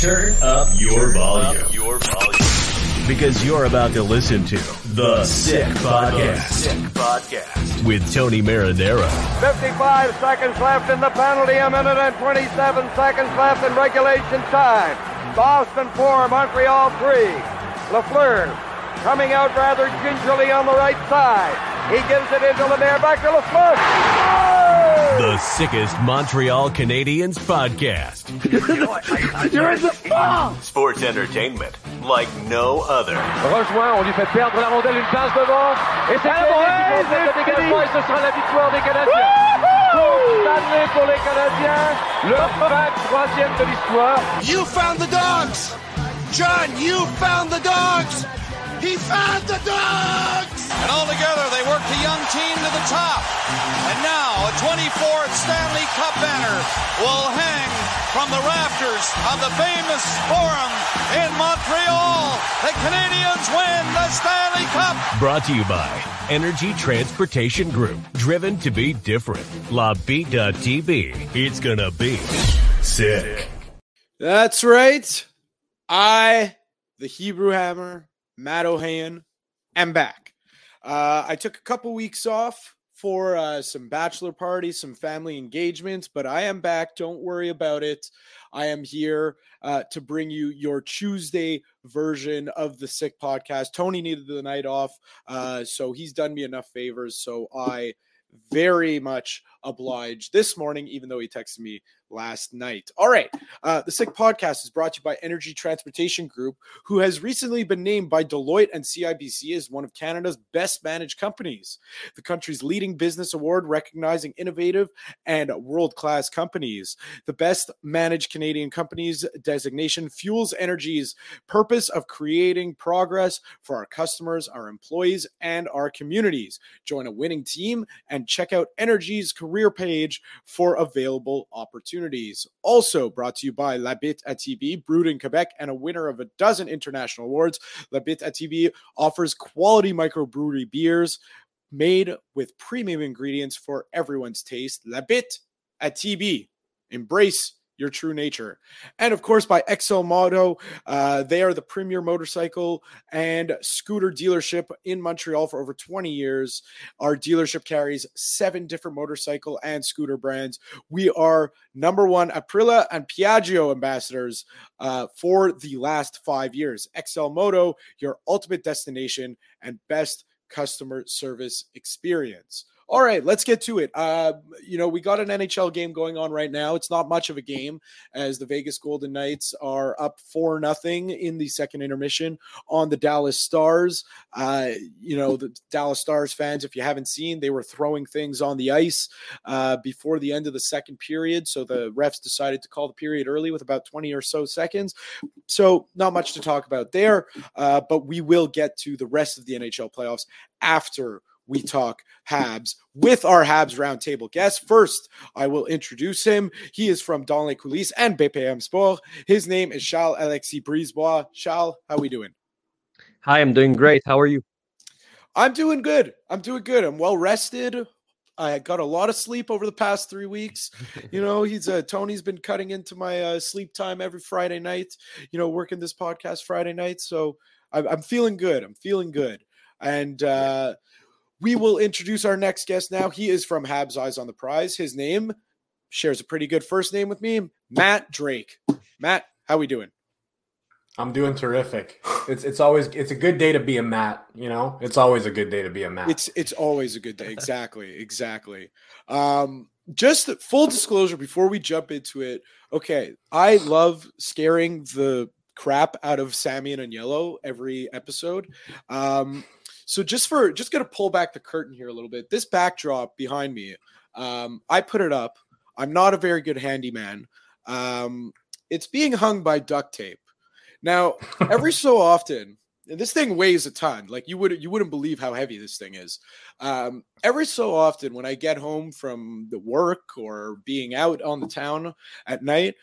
Turn up your volume. Your volume. Because you're about to listen to The Sick Podcast. Sick Podcast. With Tony Marinaro, 55 seconds left in the penalty, a minute and 27 seconds left in regulation time. Boston 4, Montreal 3. Lafleur coming out rather gingerly on the right side. He gives it into Lemaire, back to Lafleur. The sickest Montreal Canadiens podcast. You're in the ball! Sports entertainment like no other. Rejoint, on lui fait perdre la rondelle, une passe devant. Et c'est Canadien qui complète le dégagement et ce sera la victoire des Canadiens. Coupe Stanley pour les Canadiens, leur 23e de l'histoire. You found the dogs! John, you found the dogs! He found the dogs! And all together, they worked the young team to the top. And now, a 24th Stanley Cup banner will hang from the rafters of the famous Forum in Montreal. The Canadians win the Stanley Cup! Brought to you by Energy Transportation Group. Driven to be different. La TV. It's gonna be sick. That's right. I, the Hebrew Hammer, Matt Ohayon, am back. Uh, I took a couple weeks off for uh, some bachelor parties, some family engagements, but I am back. Don't worry about it. I am here uh, to bring you your Tuesday version of the Sick podcast. Tony needed the night off, uh, so he's done me enough favors. So I very much obliged this morning, even though he texted me last night. All right. Uh, the Sick Podcast is brought to you by Energy Transportation Group, who has recently been named by Deloitte and CIBC as one of Canada's best managed companies, the country's leading business award recognizing innovative and world class companies. The best managed Canadian companies designation fuels Energy's purpose of creating progress for our customers, our employees, and our communities. Join a winning team and check out Energy's career page for available opportunities. Also brought to you by La Bite à TV, brewed in Quebec and a winner of a dozen international awards. La Bite à TV offers quality microbrewery beers made with premium ingredients for everyone's taste. La Bite at TB. Embrace your true nature. And of course, by XL Moto, uh, they are the premier motorcycle and scooter dealership in Montreal for over 20 years. Our dealership carries seven different motorcycle and scooter brands. We are number one Aprilia and Piaggio ambassadors uh, for the last five years. XL Moto, your ultimate destination and best customer service experience. All right, let's get to it. Uh, you know, we got an NHL game going on right now. It's not much of a game as the Vegas Golden Knights are up four nothing in the second intermission on the Dallas Stars. Uh, you know, the Dallas Stars fans, if you haven't seen, they were throwing things on the ice uh, before the end of the second period. So the refs decided to call the period early with about 20 or so seconds. So not much to talk about there, uh, but we will get to the rest of the NHL playoffs after we talk Habs with our Habs roundtable guest. First, I will introduce him. He is from Dans les coulisses and BPM Sport. His name is Charles Alexis Brisebois. Charles, how are we doing? Hi, I'm doing great. How are you? I'm doing good. I'm doing good. I'm well rested. I got a lot of sleep over the past three weeks. You know, he's uh, Tony's been cutting into my uh, sleep time every Friday night. You know, working this podcast Friday night, so I'm, I'm feeling good. I'm feeling good, and uh, we will introduce our next guest now. He is from Habs Eyes on the Prize. His name shares a pretty good first name with me, Matt Drake. Matt, how are we doing? I'm doing terrific. It's it's always it's a good day to be a Matt. You know, it's always a good day to be a Matt. It's it's always a good day. Exactly, exactly. Um, just full disclosure before we jump into it. Okay, I love scaring the crap out of Sammy and Yellow every episode. Um, so just for just gonna pull back the curtain here a little bit. This backdrop behind me, um, I put it up. I'm not a very good handyman. Um, it's being hung by duct tape. Now, every so often, and this thing weighs a ton. Like you would you wouldn't believe how heavy this thing is. Um, every so often, when I get home from the work or being out on the town at night,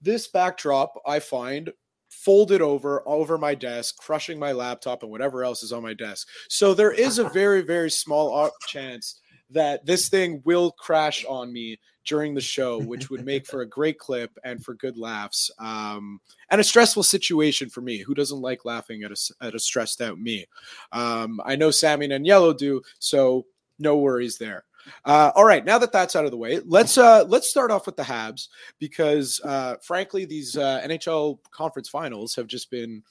this backdrop I find folded over over my desk, crushing my laptop and whatever else is on my desk. So there is a very very small chance that this thing will crash on me during the show, which would make for a great clip and for good laughs. Um, and a stressful situation for me. Who doesn't like laughing at a, at a stressed out me? Um, I know Sammy and Yellow do, so no worries there. Uh, all right, now that that's out of the way, let's uh, let's start off with the Habs because, uh, frankly, these uh, NHL conference finals have just been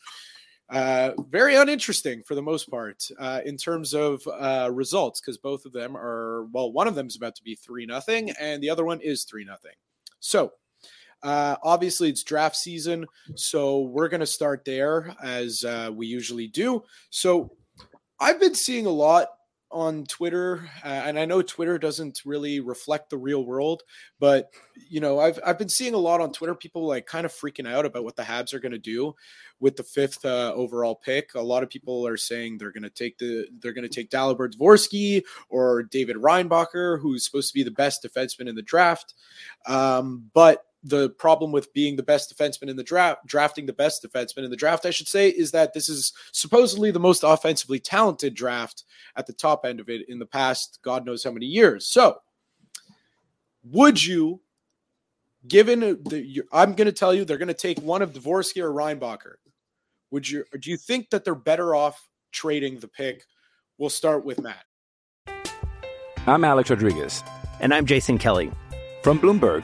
uh, very uninteresting for the most part uh, in terms of uh, results because both of them are well one of them is about to be three nothing and the other one is three nothing. So uh, obviously it's draft season so we're going to start there as uh, we usually do. So i've been seeing a lot on Twitter, uh, and I know Twitter doesn't really reflect the real world, but you know, I've I've been seeing a lot on Twitter people like kind of freaking out about what the Habs are going to do with the fifth uh, overall pick. A lot of people are saying they're going to take the they're going to take Dalibor Dvorsky or David Reinbacher, who's supposed to be the best defenseman in the draft, um, but the problem with being the best defenseman in the draft, drafting the best defenseman in the draft, I should say, is that this is supposedly the most offensively talented draft at the top end of it in the past, God knows how many years. So, would you, given the, I'm going to tell you, they're going to take one of Dvorsky or Reinbacher. Would you, do you think that they're better off trading the pick? We'll start with Matt. I'm Alex Rodriguez. And I'm Jason Kelly. From Bloomberg.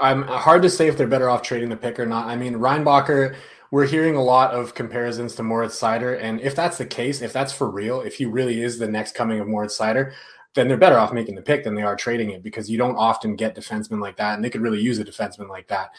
I'm hard to say if they're better off trading the pick or not. I mean, Reinbacher, we're hearing a lot of comparisons to Moritz Seider. And if that's the case, if that's for real, if he really is the next coming of Moritz Seider, then they're better off making the pick than they are trading it because you don't often get defensemen like that. And they could really use a defenseman like that.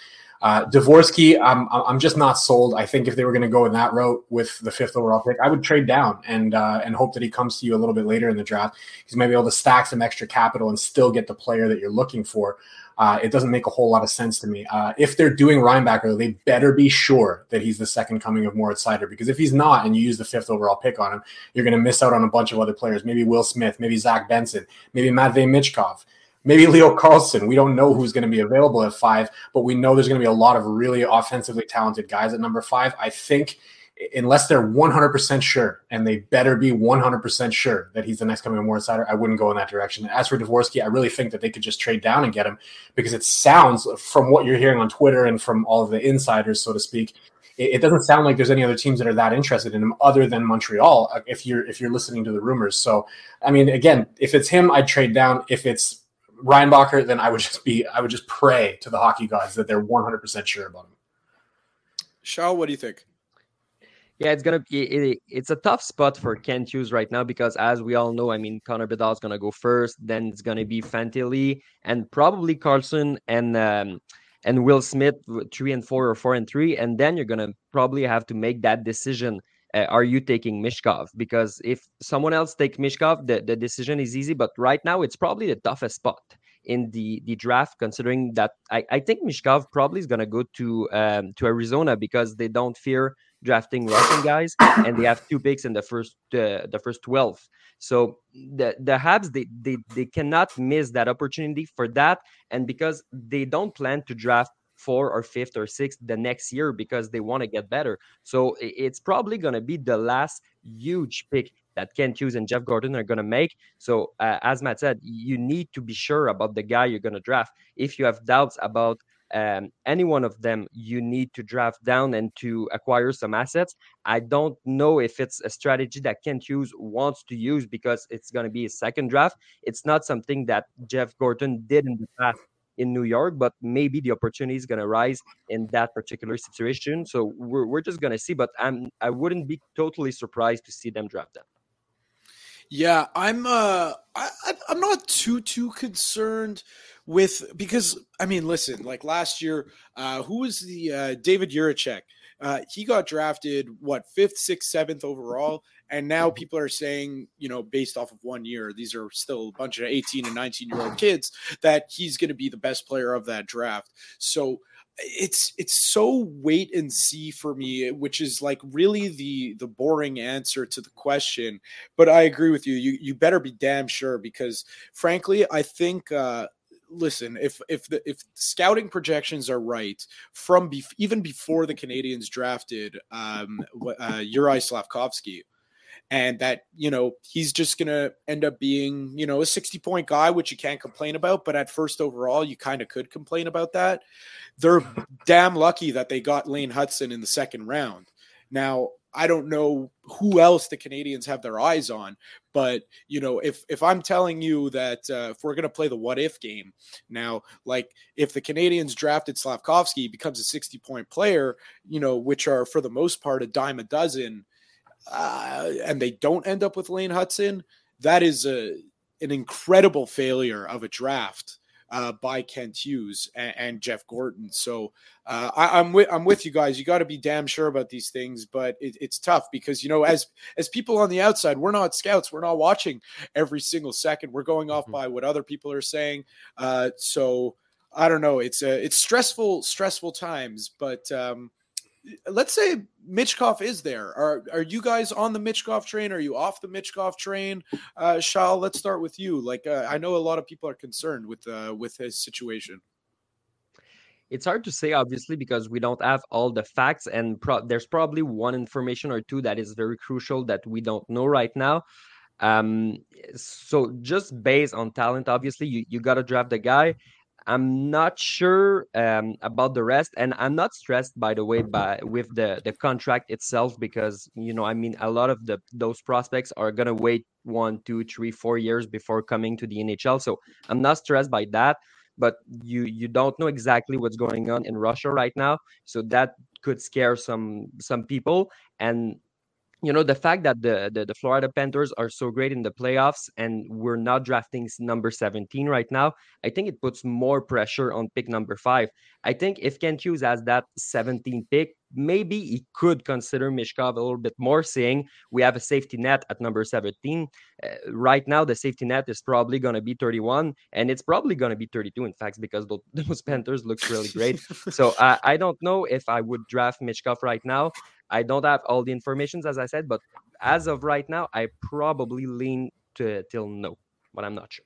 Uh, Dvorsky, I'm I'm just not sold. I think if they were going to go in that route with the fifth overall pick, I would trade down and uh, and hope that he comes to you a little bit later in the draft. He's maybe able to stack some extra capital and still get the player that you're looking for uh, it doesn't make a whole lot of sense to me. Uh, if they're doing Reinbacher, they better be sure that he's the second coming of Moritz Seider because if he's not and you use the fifth overall pick on him, you're going to miss out on a bunch of other players. Maybe Will Smith, maybe Zach Benson, maybe Matvey Michkov, maybe Leo Carlsson. We don't know who's going to be available at five, but we know there's going to be a lot of really offensively talented guys at number five. I think – unless they're 100% sure, and they better be 100% sure that he's the next coming Moritz Seider, I wouldn't go in that direction. As for Dvorsky, I really think that they could just trade down and get him because it sounds, from what you're hearing on Twitter and from all of the insiders, so to speak, it, it doesn't sound like there's any other teams that are that interested in him other than Montreal. If you're if you're listening to the rumors, so I mean, again, if it's him, I'd trade down. If it's Reinbacher, then I would just be I would just pray to the hockey gods that they're 100% sure about him. Shaw, what do you think? Yeah, it's gonna be it, it's a tough spot for Kent Hughes right now because as we all know, I mean Connor Bedard is gonna go first, then it's gonna be Fantilli and probably Carlsson and um, and Will Smith three and four or four and three, and then you're gonna probably have to make that decision. Uh, are you taking Michkov? Because if someone else takes Michkov, the, the decision is easy. But right now, it's probably the toughest spot in the the draft, considering that I, I think Michkov probably is gonna go to um, to Arizona because they don't fear drafting Russian guys, and they have two picks in the first uh, the first twelve. So the the Habs they, they they cannot miss that opportunity for that, and because they don't plan to draft four or fifth or sixth the next year because they want to get better. So it's probably going to be the last huge pick that Kent Hughes and Jeff Gorton are going to make. So uh, as Matt said, you need to be sure about the guy you're going to draft. If you have doubts about um, any one of them you need to draft down and to acquire some assets. I don't know if it's a strategy that Kent Hughes wants to use because it's going to be a second draft. It's not something that Jeff Gorton did in the past in New York, but maybe the opportunity is going to rise in that particular situation. So we're, we're just going to see. But I'm I wouldn't be totally surprised to see them draft them. Yeah, I'm. Uh, I, I'm not too too concerned with because I mean, listen, like last year, uh, who was the uh, David Jiricek? Uh, he got drafted what fifth, sixth, seventh overall, and now people are saying, you know, based off of one year, these are still a bunch of 18 and 19 year old kids that he's going to be the best player of that draft. So it's it's so wait and see for me which is like really the the boring answer to the question but i agree with you you you better be damn sure because frankly i think uh listen if if the if scouting projections are right from bef- even before the canadians drafted um uh, Juraj Slafkovsky and that you know he's just going to end up being you know a 60 point guy which you can't complain about but at first overall you kind of could complain about that. They're damn lucky that they got Lane Hutson in the second round. Now I don't know who else the Canadians have their eyes on, but you know, if if I'm telling you that uh, if we're going to play the what if game now, like if the Canadians drafted Slafkovsky becomes a 60 point player, you know, which are for the most part a dime a dozen, uh, and they don't end up with Lane Hutson, that is a an incredible failure of a draft uh, by Kent Hughes and, and Jeff Gorton. So uh, I, am with I'm with you guys. You got to be damn sure about these things, but it, it's tough because you know as as people on the outside, we're not scouts. We're not watching every single second. We're going off mm-hmm. by what other people are saying. Uh, so I don't know. It's a it's stressful stressful times, but um, let's say Michkov is there. Are are you guys on the Michkov train? Are you off the Michkov train? Uh Shal, let's start with you. Like uh, I know a lot of people are concerned with uh with his situation. It's hard to say obviously because we don't have all the facts and pro- there's probably one information or two that is very crucial that we don't know right now. Um so just based on talent obviously you you got to draft the guy I'm not sure um, about the rest, and I'm not stressed, by the way, by with the the contract itself because you know, I mean, a lot of the those prospects are gonna wait one, two, three, four years before coming to the NHL. So I'm not stressed by that. But you you don't know exactly what's going on in Russia right now, so that could scare some some people. And you know the fact that the, the, the Florida Panthers are so great in the playoffs and we're not drafting number 17 right now, I think it puts more pressure on pick number five. I think if Kent Hughes has that 17 pick, maybe he could consider Michkov a little bit more, saying we have a safety net at number 17. Uh, right now, the safety net is probably going to be 31, and it's probably going to be 32, in fact, because those, those Panthers look really great. so uh, I don't know if I would draft Michkov right now. I don't have all the informations, as I said, but as of right now, I probably lean to till no, but I'm not sure.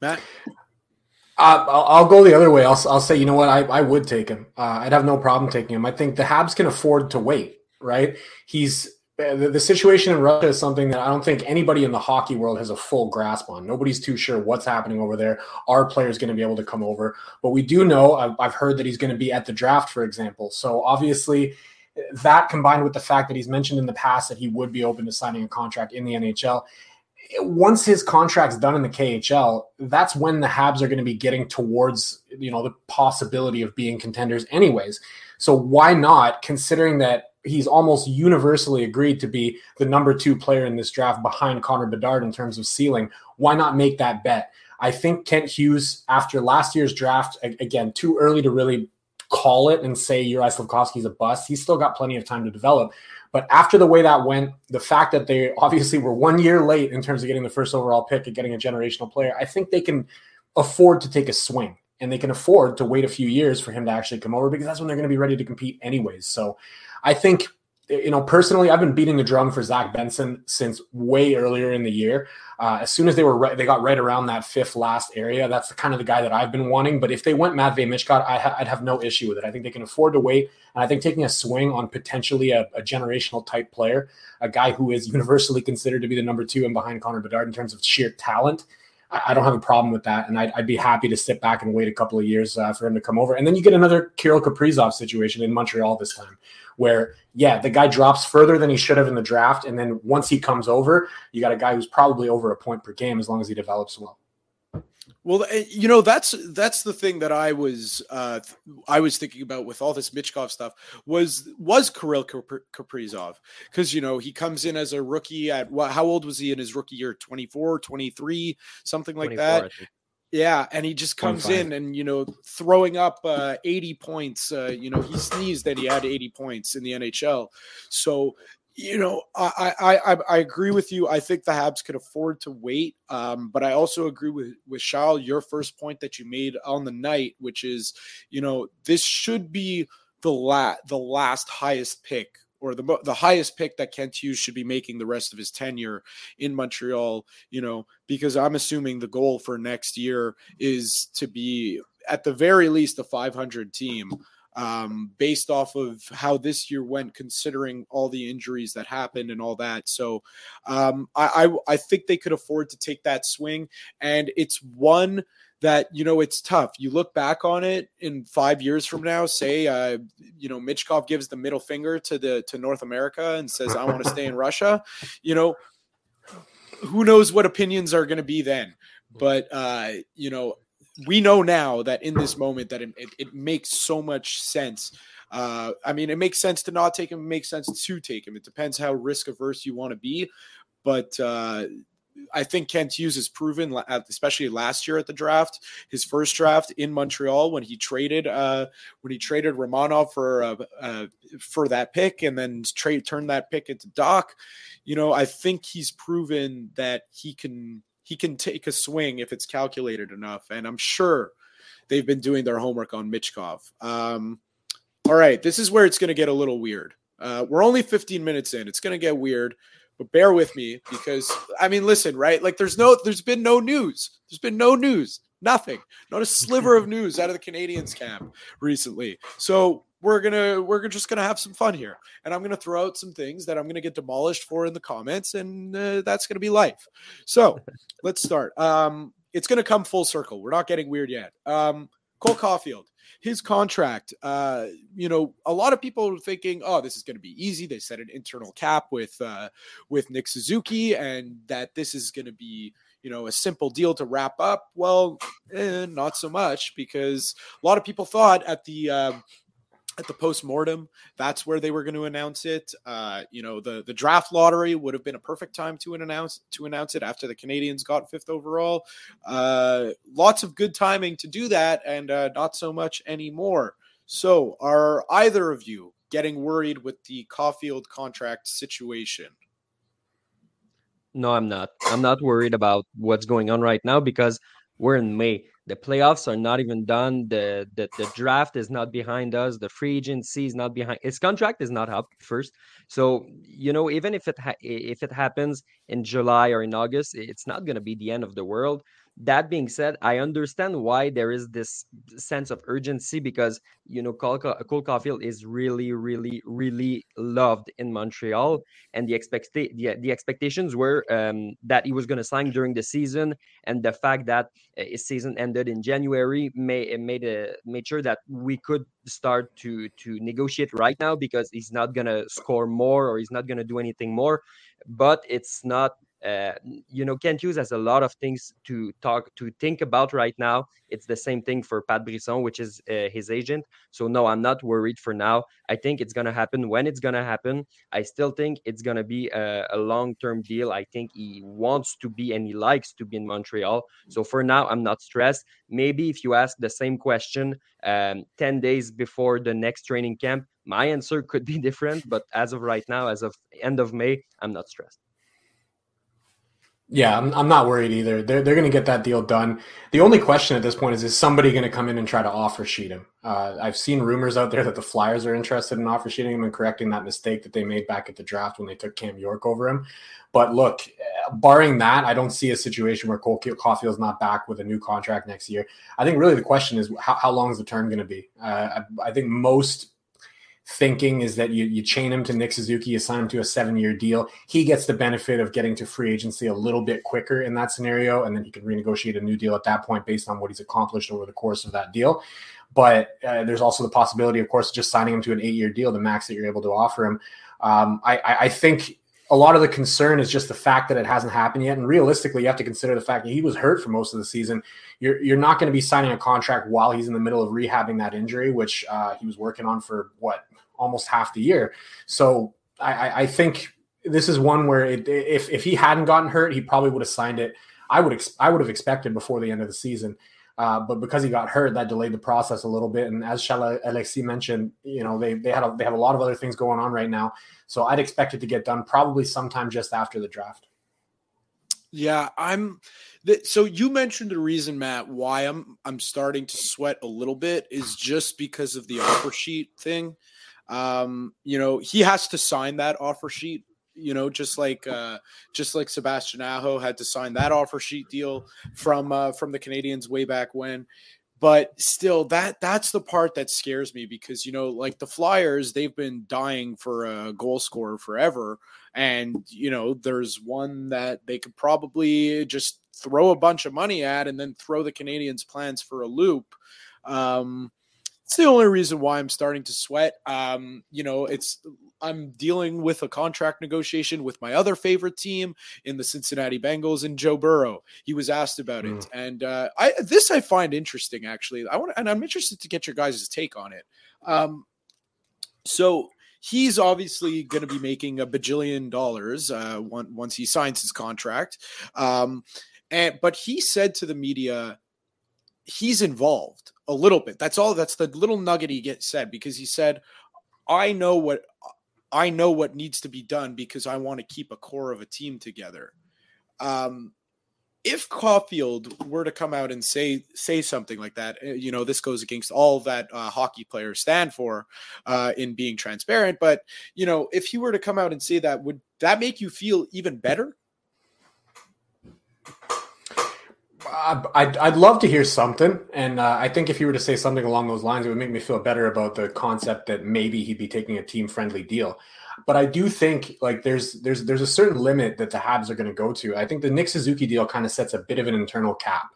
Matt. Uh, I'll, I'll, go the other way. I'll, I'll say, you know what? I, I would take him. Uh, I'd have no problem taking him. I think the Habs can afford to wait, right? He's the, the, situation in Russia is something that I don't think anybody in the hockey world has a full grasp on. Nobody's too sure what's happening over there. Our player's going to be able to come over, but we do know. I've, I've heard that he's going to be at the draft, for example. So obviously, that combined with the fact that he's mentioned in the past that he would be open to signing a contract in the NHL. Once his contract's done in the KHL, that's when the Habs are going to be getting towards, you know, the possibility of being contenders anyways. So why not considering that he's almost universally agreed to be the number 2 player in this draft behind Connor Bedard in terms of ceiling, why not make that bet? I think Kent Hughes, after last year's draft, again, too early to really call it and say Juraj Slafkovsky's a bust. He's still got plenty of time to develop. But after the way that went, the fact that they obviously were one year late in terms of getting the first overall pick and getting a generational player, I think they can afford to take a swing and they can afford to wait a few years for him to actually come over because that's when they're going to be ready to compete anyways. So I think you know, personally, I've been beating the drum for Zach Benson since way earlier in the year. Uh, as soon as they were right, they got right around that fifth last area. That's the kind of the guy that I've been wanting. But if they went Matvey Michkov, I I'd have no issue with it. I think they can afford to wait, and I think taking a swing on potentially a, a, generational type player, a guy who is universally considered to be the number two and behind Connor Bedard in terms of sheer talent. I, I don't have a problem with that, and I'd, I'd, be happy to sit back and wait a couple of years uh, for him to come over. And then you get another Kirill Kaprizov situation in Montreal this time where yeah, the guy drops further than he should have in the draft, and then once he comes over, you got a guy who's probably over a point per game as long as he develops well. Well, eh, you know that's that's the thing that I was uh, I was thinking about with all this Michkov stuff was was Kirill Kaprizov. Because you know he comes in as a rookie at what how old was he in his rookie year? 24 23 something like that yeah and he just comes in and you know throwing up uh, 80 points uh, you know he sneezed that he had 80 points in the NHL so you know, I, I I agree with you. I think the Habs could afford to wait, um, but I also agree with with Charles. Your first point that you made on the night, which is, you know, this should be the la- the last highest pick or the the highest pick that Kent Hughes should be making the rest of his tenure in Montreal. You know, because I'm assuming the goal for next year is to be at the very least a 500 team um, based off of how this year went, considering all the injuries that happened and all that. So um, I, I, I think they could afford to take that swing, and it's one that you know it's tough. You look back on it in five years from now, say uh, you know Michkov gives the middle finger to the to North America and says I want to stay in Russia. You know, who knows what opinions are going to be then? But uh, you know, we know now that in this moment that it, it, it makes so much sense. Uh, I mean, it makes sense to not take him. It makes sense to take him. It depends how risk averse you want to be, but uh, I think Kent Hughes has proven, especially last year at the draft, his first draft in Montreal when he traded uh, when he traded Romanov for uh, uh, for that pick and then trade turned that pick into Doc. You know, I think he's proven that he can he can take a swing if it's calculated enough. And I'm sure they've been doing their homework on Michkov. Um, all right, this is where it's going to get a little weird. Uh, we're only 15 minutes in. It's going to get weird, but bear with me because I mean, listen, right? Like, there's no, there's been no news. There's been no news, nothing, not a sliver of news out of the Canadians camp recently. So we're gonna we're just gonna have some fun here. And i'm gonna throw out some things that i'm gonna get demolished for in the comments and uh, that's gonna be life. So let's start. Um it's gonna come full circle. We're not getting weird yet. Um cole caufield his contract uh you know a lot of people are thinking oh this is going to be easy. They set an internal cap with uh with nick suzuki and that this is going to be you know a simple deal to wrap up. Well eh, not so much because a lot of people thought at the uh, at the post-mortem that's where they were going to announce it. Uh, you know the the draft lottery would have been a perfect time to announce to announce it after the canadians got fifth overall. Uh, lots of good timing to do that and uh, not so much anymore. So are either of you getting worried with the caufield contract situation? No i'm not. I'm not worried about what's going on right now because we're in may the playoffs are not even done. The, the the draft is not behind us. The free agency is not behind. His contract is not up first. So you know, even if it ha- if it happens in July or in August, it's not going to be the end of the world. That being said, I understand why there is this sense of urgency because you know Cole, Cole Caufield is really, really, really loved in Montreal, and the expect the, the expectations were um, that he was going to sign during the season, and the fact that uh, his season ended in January may, made a, made sure that we could start to to negotiate right now because he's not going to score more or he's not going to do anything more, but it's not uh, you know, Kent Hughes has a lot of things to talk to think about right now. It's the same thing for Pat Brisson, which is uh, his agent. So no, I'm not worried for now. I think it's gonna happen when it's gonna happen. I still think it's gonna be a, a long-term deal. I think he wants to be and he likes to be in Montreal. So for now, I'm not stressed. Maybe if you ask the same question um, 10 days before the next training camp, my answer could be different. But as of right now, as of end of May, I'm not stressed. Yeah, I'm, I'm not worried either. They're, they're going to get that deal done. The only question at this point is, is somebody going to come in and try to offer sheet him? Uh, I've seen rumors out there that the Flyers are interested in offer sheeting him and correcting that mistake that they made back at the draft when they took Cam York over him. But look, barring that, I don't see a situation where Cole Caufield's not back with a new contract next year. I think really the question is, how, how long is the term going to be? Uh, I, I think most thinking is that you, you chain him to Nick Suzuki, you sign him to a seven year deal. He gets the benefit of getting to free agency a little bit quicker in that scenario, and then he can renegotiate a new deal at that point based on what he's accomplished over the course of that deal. But uh, there's also the possibility, of course, just signing him to an eight year deal, the max that you're able to offer him. Um, I, I think a lot of the concern is just the fact that it hasn't happened yet. And realistically, you have to consider the fact that he was hurt for most of the season. You're you're not going to be signing a contract while he's in the middle of rehabbing that injury, which uh, he was working on for what almost half the year. So I, I think this is one where it, if if he hadn't gotten hurt, he probably would have signed it. I would ex- I would have expected before the end of the season. Uh, but because he got hurt, that delayed the process a little bit. And as Charles Alexis mentioned, you know they they had a, they have a lot of other things going on right now. So I'd expect it to get done probably sometime just after the draft. Yeah, I'm. So you mentioned the reason, Matt, why I'm I'm starting to sweat a little bit is just because of the offer sheet thing. Um, you know, he has to sign that offer sheet you know, just like uh, just like Sebastian Aho had to sign that offer sheet deal from uh, from the Canadians way back when. But still, that that's the part that scares me because you know, like the Flyers, they've been dying for a goal scorer forever, and you know, there's one that they could probably just throw a bunch of money at and then throw the Canadians' plans for a loop. Um, it's the only reason why I'm starting to sweat. Um, you know, it's I'm dealing with a contract negotiation with my other favorite team in the Cincinnati Bengals and Joe Burrow. He was asked about mm. it, and uh, I this I find interesting actually. I want and I'm interested to get your guys' take on it. Um, so he's obviously going to be making a bajillion dollars uh, once he signs his contract. Um, and but he said to the media he's involved a little bit. That's all. That's the little nugget he gets said because he said, "I know what I know what needs to be done because I want to keep a core of a team together." Um, if Caufield were to come out and say say something like that, eh, you know, this goes against all that uh, hockey players stand for uh, in being transparent. But you know, if he were to come out and say that, would that make you feel even better? I'd, I'd love to hear something. And uh, I think if you were to say something along those lines, it would make me feel better about the concept that maybe he'd be taking a team friendly deal. But I do think like there's there's there's a certain limit that the Habs are going to go to. I think the Nick Suzuki deal kind of sets a bit of an internal cap.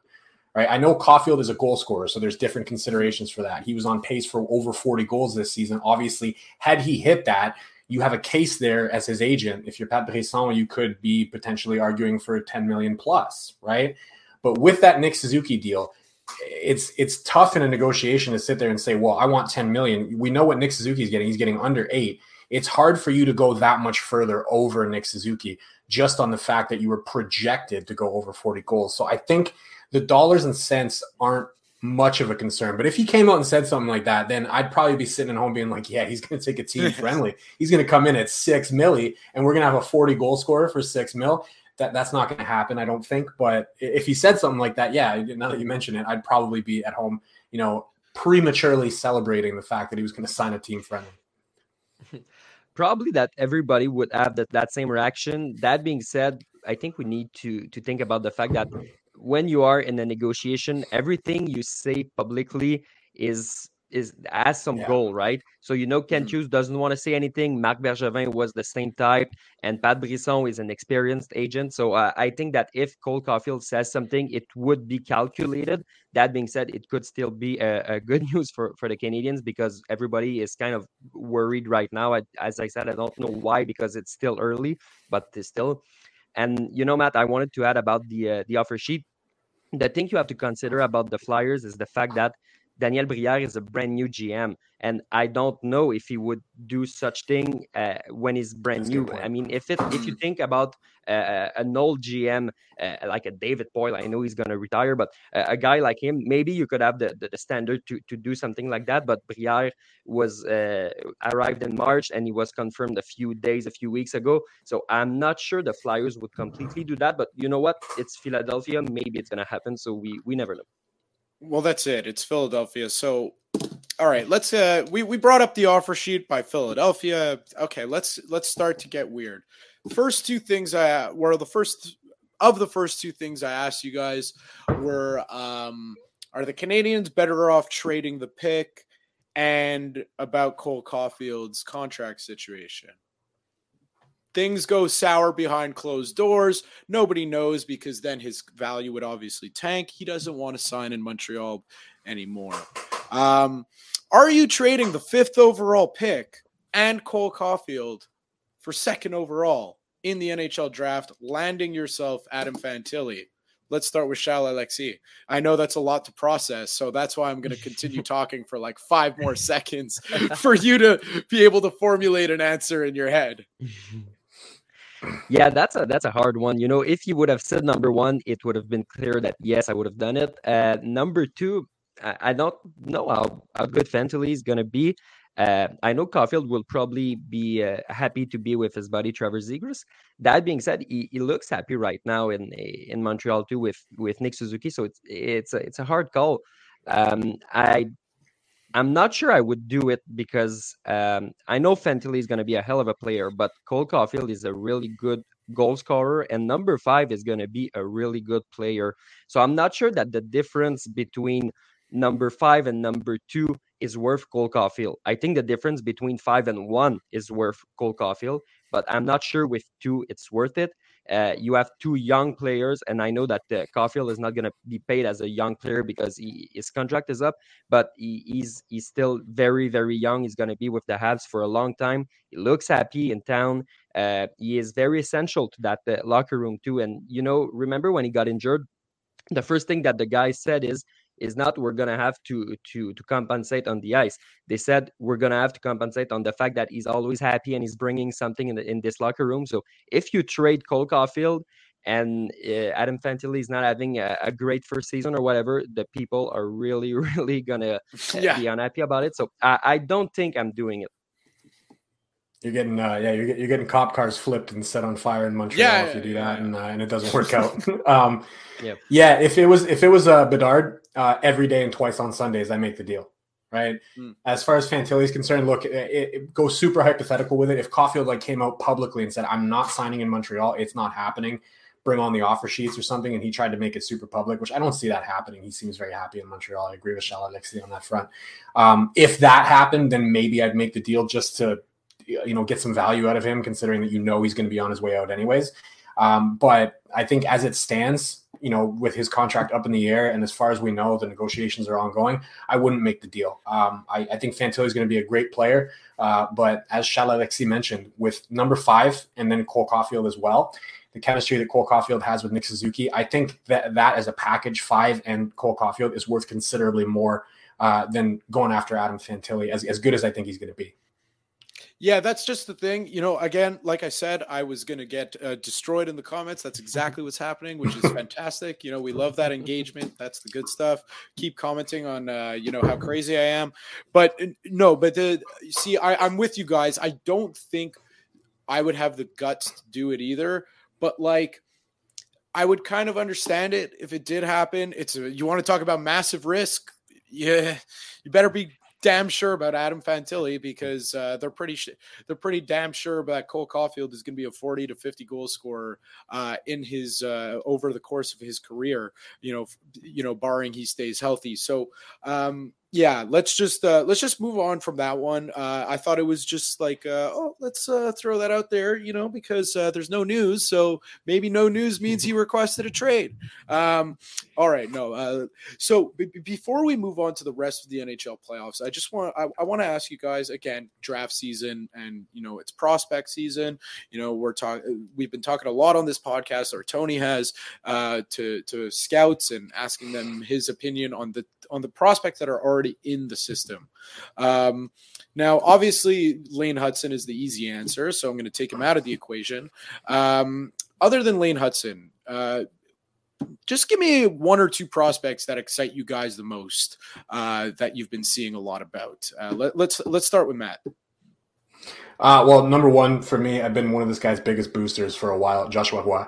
Right. I know Caufield is a goal scorer, so there's different considerations for that. He was on pace for over 40 goals this season. Obviously, had he hit that, you have a case there as his agent. If you're Pat Brisson, you could be potentially arguing for 10 million plus, right? But with that Nick Suzuki deal, it's it's tough in a negotiation to sit there and say, "Well, I want 10 million." We know what Nick Suzuki is getting. He's getting under 8. It's hard for you to go that much further over Nick Suzuki just on the fact that you were projected to go over 40 goals. So I think the dollars and cents aren't much of a concern. But if he came out and said something like that, then I'd probably be sitting at home being like, yeah, he's going to take a team friendly. he's going to come in at six milli and we're going to have a 40 goal scorer for six mil that that's not going to happen, I don't think. But if he said something like that, yeah, now that you mention it, I'd probably be at home, you know, prematurely celebrating the fact that he was going to sign a team friendly. Probably that everybody would have that, that same reaction. That being said, I think we need to to think about the fact that when you are in a negotiation, everything you say publicly is is as some yeah. goal, right? So you know Ken mm-hmm. Hughes doesn't want to say anything. Marc Bergevin was the same type, and Pat Brisson is an experienced agent. So uh, I think that if Cole Caufield says something, it would be calculated. That being said, it could still be a, a good news for for the Canadians because everybody is kind of worried right now. I, as I said, I don't know why because it's still early, but it's still. And you know, Matt, I wanted to add about the uh, the offer sheet. The thing you have to consider about the Flyers is the fact that Daniel Briere is a brand new GM, and I don't know if he would do such thing uh, when he's brand That's new. I mean, if it if you think about uh, uh, an old GM uh, like a David Poile, I know he's going to retire, but a guy like him, maybe you could have the, the, the, standard to to do something like that. But Briere was uh, arrived in March, and he was confirmed a few days, a few weeks ago. So I'm not sure the Flyers would completely do that. But you know what? It's Philadelphia. Maybe it's going to happen. So we we never know. Well, that's it. It's Philadelphia. So, all right, let's. Uh, we we brought up the offer sheet by Philadelphia. Okay, let's let's start to get weird. First two things I were the first of the first two things I asked you guys were: um, Are the Canadians better off trading the pick? And about Cole Caufield's contract situation things go sour behind closed doors. Nobody knows because then his value would obviously tank. He doesn't want to sign in Montreal anymore. Um, are you trading the fifth overall pick and Cole Caufield for second overall in the NHL draft, landing yourself Adam Fantilli. Let's start with Charles Alexis. I know that's a lot to process, so that's why I'm going to continue talking for like five more seconds for you to be able to formulate an answer in your head. Yeah, that's a that's a hard one. You know, if you would have said number one, it would have been clear that yes, I would have done it. Uh, number two, I, I don't know how, how good Fantilli is to be. Uh, I know Caufield will probably be uh, happy to be with his buddy Trevor Zegras. That being said, he, he looks happy right now in in Montreal too with with Nick Suzuki. So it's it's a, it's a hard call. Um, I I'm not sure I would do it because um, I know Fantilli is going to be a hell of a player, but Cole Caufield is a really good goal scorer, and number five is going to be a really good player. So I'm not sure that the difference between number five and number two is worth Cole Caufield. I think the difference between five and one is worth Cole Caufield, but I'm not sure with two it's worth it. Uh, you have two young players, and I know that uh, Caufield is not going to be paid as a young player because he, his contract is up, but he, he's he's still very very young. He's going to be with the Habs for a long time. He looks happy in town. Uh, he is very essential to that uh, locker room too. And you know, remember when he got injured? The first thing that the guy said is, is not we're gonna have to to to compensate on the ice. They said we're gonna have to compensate on the fact that he's always happy and he's bringing something in the, in this locker room. So if you trade Cole Caufield and uh, Adam Fantilli is not having a, a, great first season or whatever, the people are really really gonna yeah. be unhappy about it. So I, I don't think I'm doing it. You're getting, uh, yeah, you're, you're getting cop cars flipped and set on fire in Montreal yeah, if you do that, and uh, and it doesn't work out. um, yep. Yeah, if it was if it was uh, Bedard uh, every day and twice on Sundays, I make the deal, right? Mm. As far as Fantilli is concerned, look, it, it goes super hypothetical with it. If Caufield like came out publicly and said, "I'm not signing in Montreal, it's not happening," bring on the offer sheets or something, and he tried to make it super public, which I don't see that happening. He seems very happy in Montreal. I agree with Charles Alexis on that front. Um, if that happened, then maybe I'd make the deal just to you know get some value out of him, considering that you know he's going to be on his way out anyways. Um, but I think as it stands, you know, with his contract up in the air, and as far as we know, the negotiations are ongoing. I wouldn't make the deal. Um, I, I, think Fantilli is going to be a great player, uh, but as Charles Alexis mentioned, with number five and then Cole Caufield as well, the chemistry that Cole Caufield has with Nick Suzuki, I think that that as a package, five and Cole Caufield is worth considerably more uh, than going after Adam Fantilli, as, as good as I think he's going to be. Yeah, that's just the thing. You know, again, like I said, I was going to get uh, destroyed in the comments. That's exactly what's happening, which is fantastic. You know, we love that engagement. That's the good stuff. Keep commenting on, uh, you know, how crazy I am. But no, but the see, I, I'm with you guys. I don't think I would have the guts to do it either. But like, I would kind of understand it if it did happen. It's a, you want to talk about massive risk. Yeah, you better be damn sure about Adam Fantilli because uh, they're pretty sh- they're pretty damn sure about Cole Caufield is going to be a 40 to 50 goal scorer uh, in his uh, over the course of his career. You know, you know, barring he stays healthy. So um, yeah, let's just uh, let's just move on from that one. Uh, I thought it was just like, uh, oh, let's uh, throw that out there, you know, because uh, there's no news, so maybe no news means he requested a trade. Um, all right, no. Uh, so b- before we move on to the rest of the NHL playoffs, I just want I, I want to ask you guys again, draft season, and you know, it's prospect season. You know, we're talking, we've been talking a lot on this podcast, or Tony has, to to scouts and asking them his opinion on the on the prospects that are already in the system. Um, now, obviously, Lane Hutson is the easy answer, so I'm going to take him out of the equation. Um, other than Lane Hutson, uh, just give me one or two prospects that excite you guys the most uh, that you've been seeing a lot about. Uh, let, us let's, let's start with Matt. Uh, well, number one for me, I've been one of this guy's biggest boosters for a while, Joshua Roy.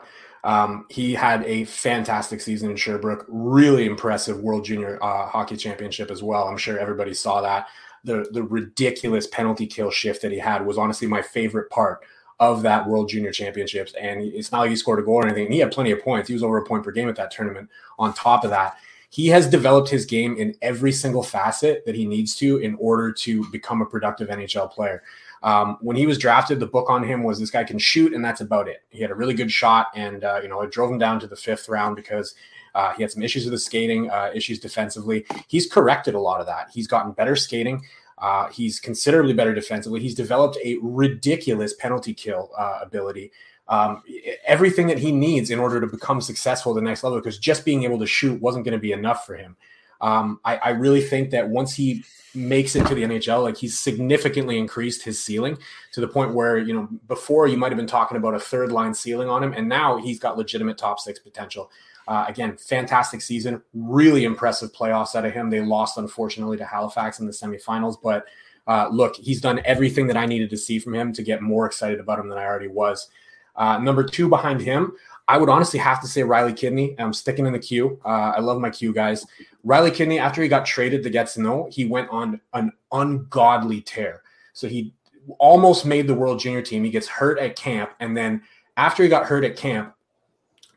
Um, he had a fantastic season in Sherbrooke, really impressive World Junior uh, Hockey Championship as well. I'm sure everybody saw that. The the ridiculous penalty kill shift that he had was honestly my favorite part of that World Junior Championships. And it's not like he scored a goal or anything. And He had plenty of points. He was over a point per game at that tournament. On top of that, he has developed his game in every single facet that he needs to in order to become a productive NHL player. Um, when he was drafted, the book on him was this guy can shoot, and that's about it. He had a really good shot, and uh, you know it drove him down to the fifth round because uh, he had some issues with his skating, uh, issues defensively. He's corrected a lot of that. He's gotten better skating. Uh, he's considerably better defensively. He's developed a ridiculous penalty kill uh, ability. um, everything that he needs in order to become successful at the next level. Because just being able to shoot wasn't going to be enough for him. Um, I, I really think that once he makes it to the NHL, like he's significantly increased his ceiling to the point where, you know, before you might have been talking about a third line ceiling on him, and now he's got legitimate top six potential. Uh, again, fantastic season, really impressive playoffs out of him. They lost, unfortunately, to Halifax in the semifinals, but uh, look, he's done everything that I needed to see from him to get more excited about him than I already was. Uh, number two behind him, I would honestly have to say Riley Kidney. I'm sticking in the queue. Uh, I love my queue guys. Riley Kidney, after he got traded to Gatineau, he went on an ungodly tear. So he almost made the World Junior team. He gets hurt at camp, and then after he got hurt at camp,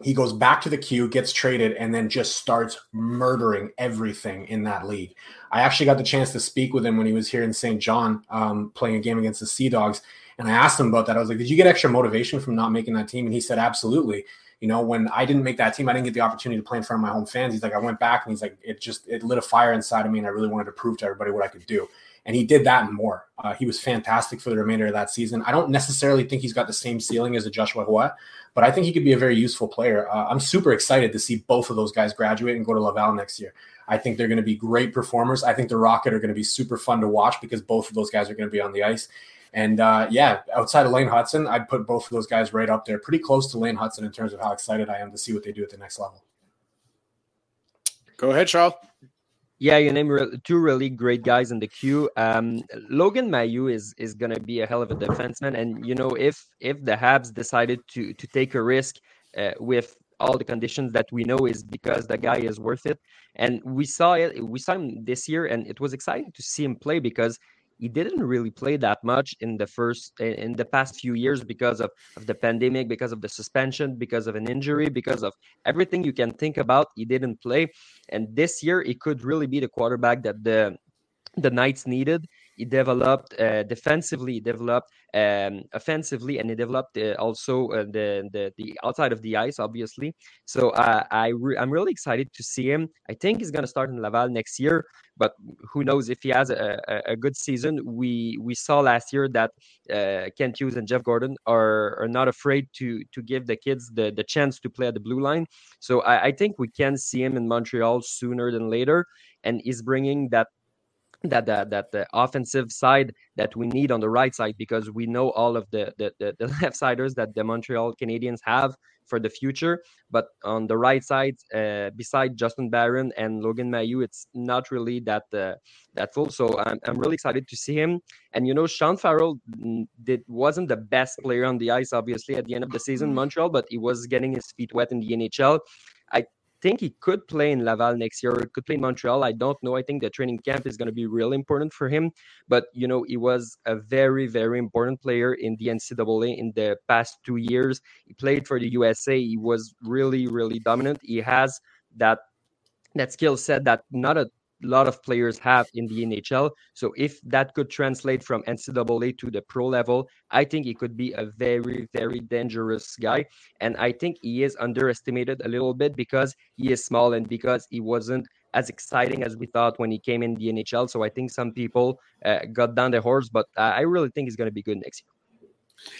he goes back to the queue, gets traded, and then just starts murdering everything in that league. I actually got the chance to speak with him when he was here in Saint John um, playing a game against the Sea Dogs. And I asked him about that. I was like, Did you get extra motivation from not making that team? And he said, Absolutely. You know, when I didn't make that team, I didn't get the opportunity to play in front of my home fans. He's like, I went back and he's like, it just it lit a fire inside of me, and I really wanted to prove to everybody what I could do. And he did that and more. Uh, he was fantastic for the remainder of that season. I don't necessarily think he's got the same ceiling as a Joshua Roy, but I think he could be a very useful player. Uh, I'm super excited to see both of those guys graduate and go to Laval next year. I think they're going to be great performers. I think the Rocket are going to be super fun to watch because both of those guys are going to be on the ice. And uh, yeah, outside of Lane Hutson, I'd put both of those guys right up there, pretty close to Lane Hutson in terms of how excited I am to see what they do at the next level. Go ahead, Charles. Yeah, you name two really great guys in the queue. Um, Logan Mailloux is is gonna be a hell of a defenseman, and you know if if the Habs decided to to take a risk uh, with all the conditions that we know is because the guy is worth it, and we saw it. We saw him this year, and it was exciting to see him play because he didn't really play that much in the first in the past few years because of, of the pandemic because of the suspension because of an injury because of everything you can think about he didn't play. And this year he could really be the quarterback that the the knights needed he developed uh, defensively, he developed um, offensively, and he developed uh, also uh, the, the the outside of the ice, obviously. So uh, I re- I'm really excited to see him. I think he's going to start in Laval next year, but who knows if he has a, a, a good season? We we saw last year that uh, Kent Hughes and Jeff Gorton are are not afraid to to give the kids the the chance to play at the blue line. So I, I think we can see him in Montreal sooner than later, and he's bringing that that that that the offensive side that we need on the right side because we know all of the the, the, the left siders that the Montreal Canadiens have for the future. But on the right side, uh, beside Justin Barron and Logan Mailloux, it's not really that uh, that full. So I'm, I'm really excited to see him. And you know, Sean Farrell did wasn't the best player on the ice, obviously, at the end of the season, Montreal, but he was getting his feet wet in the NHL. Think he could play in Laval next year. Could play in Montreal. I don't know. I think the training camp is going to be really important for him. But you know, he was a very, very important player in the NCAA in the past two years. He played for the USA. He was really, really dominant. He has that that skill set that not a lot of players have in the NHL. So if that could translate from NCAA to the pro level, I think he could be a very, very dangerous guy. And I think he is underestimated a little bit because he is small and because he wasn't as exciting as we thought when he came in the NHL. So I think some people uh, got down the horse, but I really think he's going to be good next year.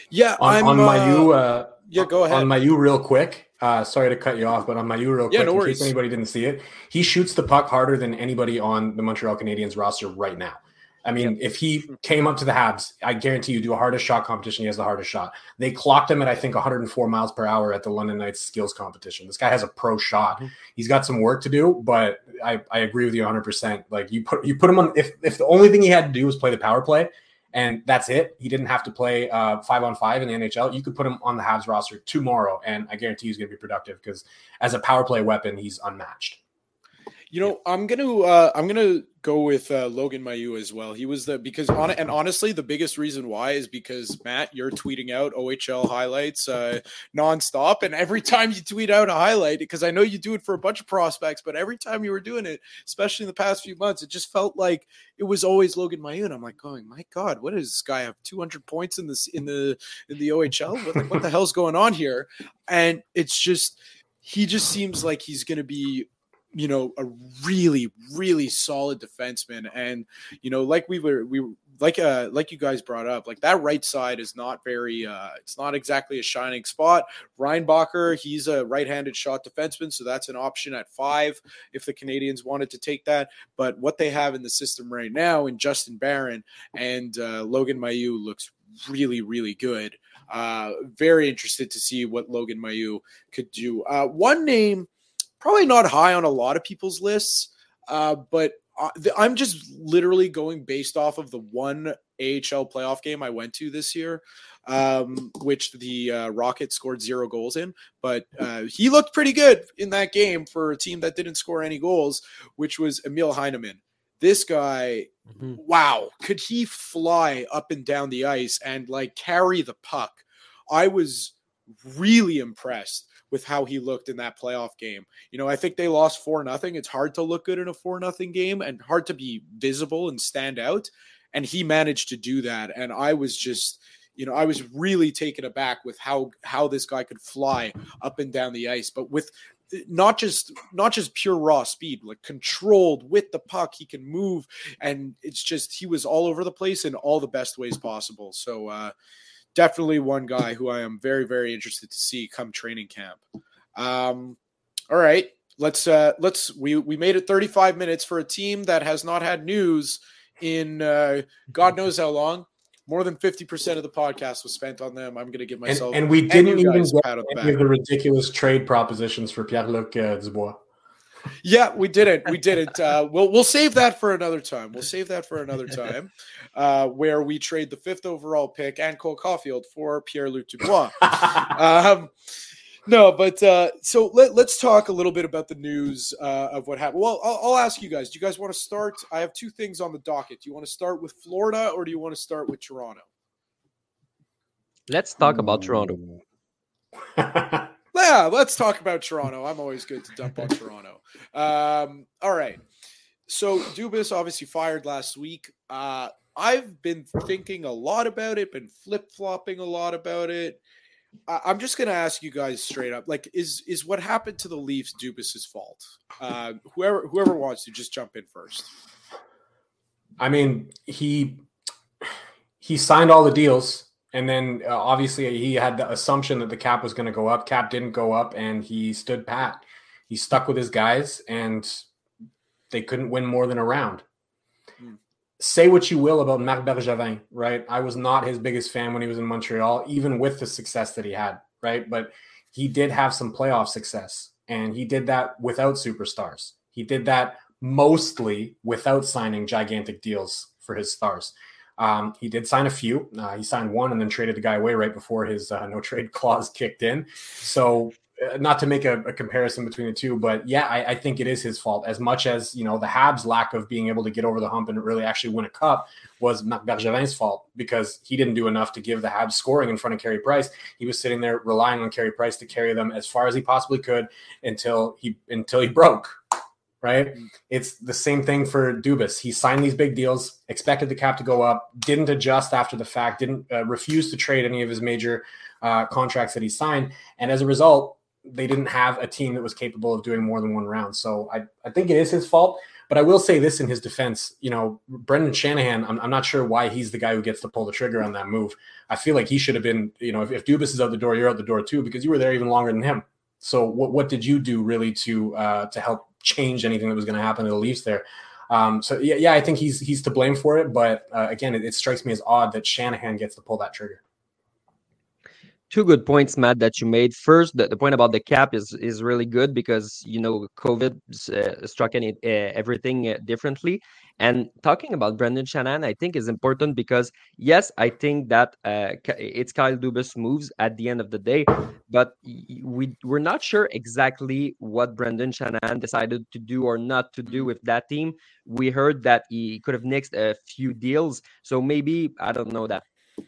Yeah, on, I'm, on Mailloux. Uh, yeah, go ahead. On Mailloux, real quick. Uh, sorry to cut you off, but on Mailloux, real quick, yeah, no in worries. case anybody didn't see it, he shoots the puck harder than anybody on the Montreal Canadiens roster right now. I mean, yep. if he came up to the Habs, I guarantee you, do a hardest shot competition, he has the hardest shot. They clocked him at I think 104 miles per hour at the London Knights skills competition. This guy has a pro shot. Mm-hmm. He's got some work to do, but I, I agree with you 100. percent Like you put you put him on. If if the only thing he had to do was play the power play, and that's it. He didn't have to play uh, five on five in the NHL. You could put him on the Habs roster tomorrow, and I guarantee he's going to be productive because as a power play weapon, he's unmatched. You know, I'm gonna uh, I'm gonna go with uh, Logan Mailloux as well. He was the because on and honestly, the biggest reason why is because Matt, you're tweeting out OHL highlights uh, nonstop, and every time you tweet out a highlight, because I know you do it for a bunch of prospects, but every time you were doing it, especially in the past few months, it just felt like it was always Logan Mailloux, and I'm like, going, my God, what does this guy have 200 points in this in the in the OHL? What, what the hell's going on here? And it's just he just seems like he's going to be you know a really really solid defenseman. And you know like we were we like uh like you guys brought up like that right side is not very uh it's not exactly a shining spot. Reinbacher he's a right-handed shot defenseman so that's an option at 5 if the Canadiens wanted to take that. But what they have in the system right now in Justin Barron and uh, Logan Mailloux looks really really good. Uh very interested to see what Logan Mailloux could do. Uh one name probably not high on a lot of people's lists, uh, but I'm just literally going based off of the one AHL playoff game I went to this year, um, which the uh, Rockets scored zero goals in. But uh, he looked pretty good in that game for a team that didn't score any goals, which was Emil Heineman. This guy, mm-hmm. wow, could he fly up and down the ice and like carry the puck? I was really impressed with how he looked in that playoff game. You know, I think they lost 4 nothing. It's hard to look good in a 4 nothing game and hard to be visible and stand out. And he managed to do that. And I was just you know, I was really taken aback with how how this guy could fly up and down the ice, but with not just not just pure raw speed like controlled with the puck he can move. And it's just he was all over the place in all the best ways possible. So uh definitely one guy who I am very, very interested to see come training camp. Um, all right, let's uh, let's we we made it 35 minutes for a team that has not had news in uh, God knows how long. More than 50% of the podcast was spent on them. I'm going to give myself and, and we didn't even get any of the ridiculous trade propositions for Pierre-Luc uh, Dubois. Yeah, we didn't. We didn't. Uh, we'll we'll save that for another time. We'll save that for another time, uh, where we trade the fifth overall pick and Cole Caufield for Pierre Luc Dubois. um, no, but uh, so let, us talk a little bit about the news uh, of what happened. Well, I'll, I'll, ask you guys. Do you guys want to start? I have two things on the docket. Do you want to start with Florida or do you want to start with Toronto? Let's talk about Toronto. yeah, let's talk about Toronto. I'm always good to dump on Toronto. Um, all right. So Dubas obviously fired last week. Uh, I've been thinking a lot about it, been flip flopping a lot about it. I- am just gonna ask you guys straight up: like, is is what happened to the Leafs Dubas's fault? Uh, whoever whoever wants to just jump in first. I mean, he he signed all the deals and then uh, obviously he had the assumption that the cap was going to go up. Cap didn't go up, and he stood pat. He stuck with his guys, and they couldn't win more than a round. Hmm. Say what you will about Marc Bergevin, right? I was not his biggest fan when he was in Montreal, even with the success that he had, right? But he did have some playoff success, and he did that without superstars. He did that mostly without signing gigantic deals for his stars. Um, he did sign a few. Uh, he signed one and then traded the guy away right before his uh, no trade clause kicked in. So, uh, not to make a, a, comparison between the two, but yeah, I, I, think it is his fault. As much as you know, the Habs' lack of being able to get over the hump and really actually win a cup was Bergevin's fault because he didn't do enough to give the Habs scoring in front of Carey Price. He was sitting there relying on Carey Price to carry them as far as he possibly could until he until he broke right? Mm. It's the same thing for Dubas. He signed these big deals, expected the cap to go up, didn't adjust after the fact, didn't uh, refuse to trade any of his major uh, contracts that he signed, and as a result, they didn't have a team that was capable of doing more than one round. So I, I think it is his fault. But I will say this in his defense, you know, Brendan Shanahan, I'm, I'm not sure why he's the guy who gets to pull the trigger on that move. I feel like he should have been, you know, if, if Dubas is out the door, you're out the door too, because you were there even longer than him. So what, what did you do really to uh, to help change anything that was going to happen to the Leafs there. Um, so yeah, yeah, I think he's he's to blame for it. But uh, again, it, it strikes me as odd that Shanahan gets to pull that trigger two good points, Matt, that you made. First, the, the point about the cap is is really good because you know COVID uh, struck any, uh, everything uh, differently. And talking about Brendan Shanahan, I think is important because yes, I think that uh, it's Kyle Dubas moves at the end of the day, but we we're not sure exactly what Brendan Shanahan decided to do or not to do with that team. We heard that he could have nixed a few deals, so maybe I don't know that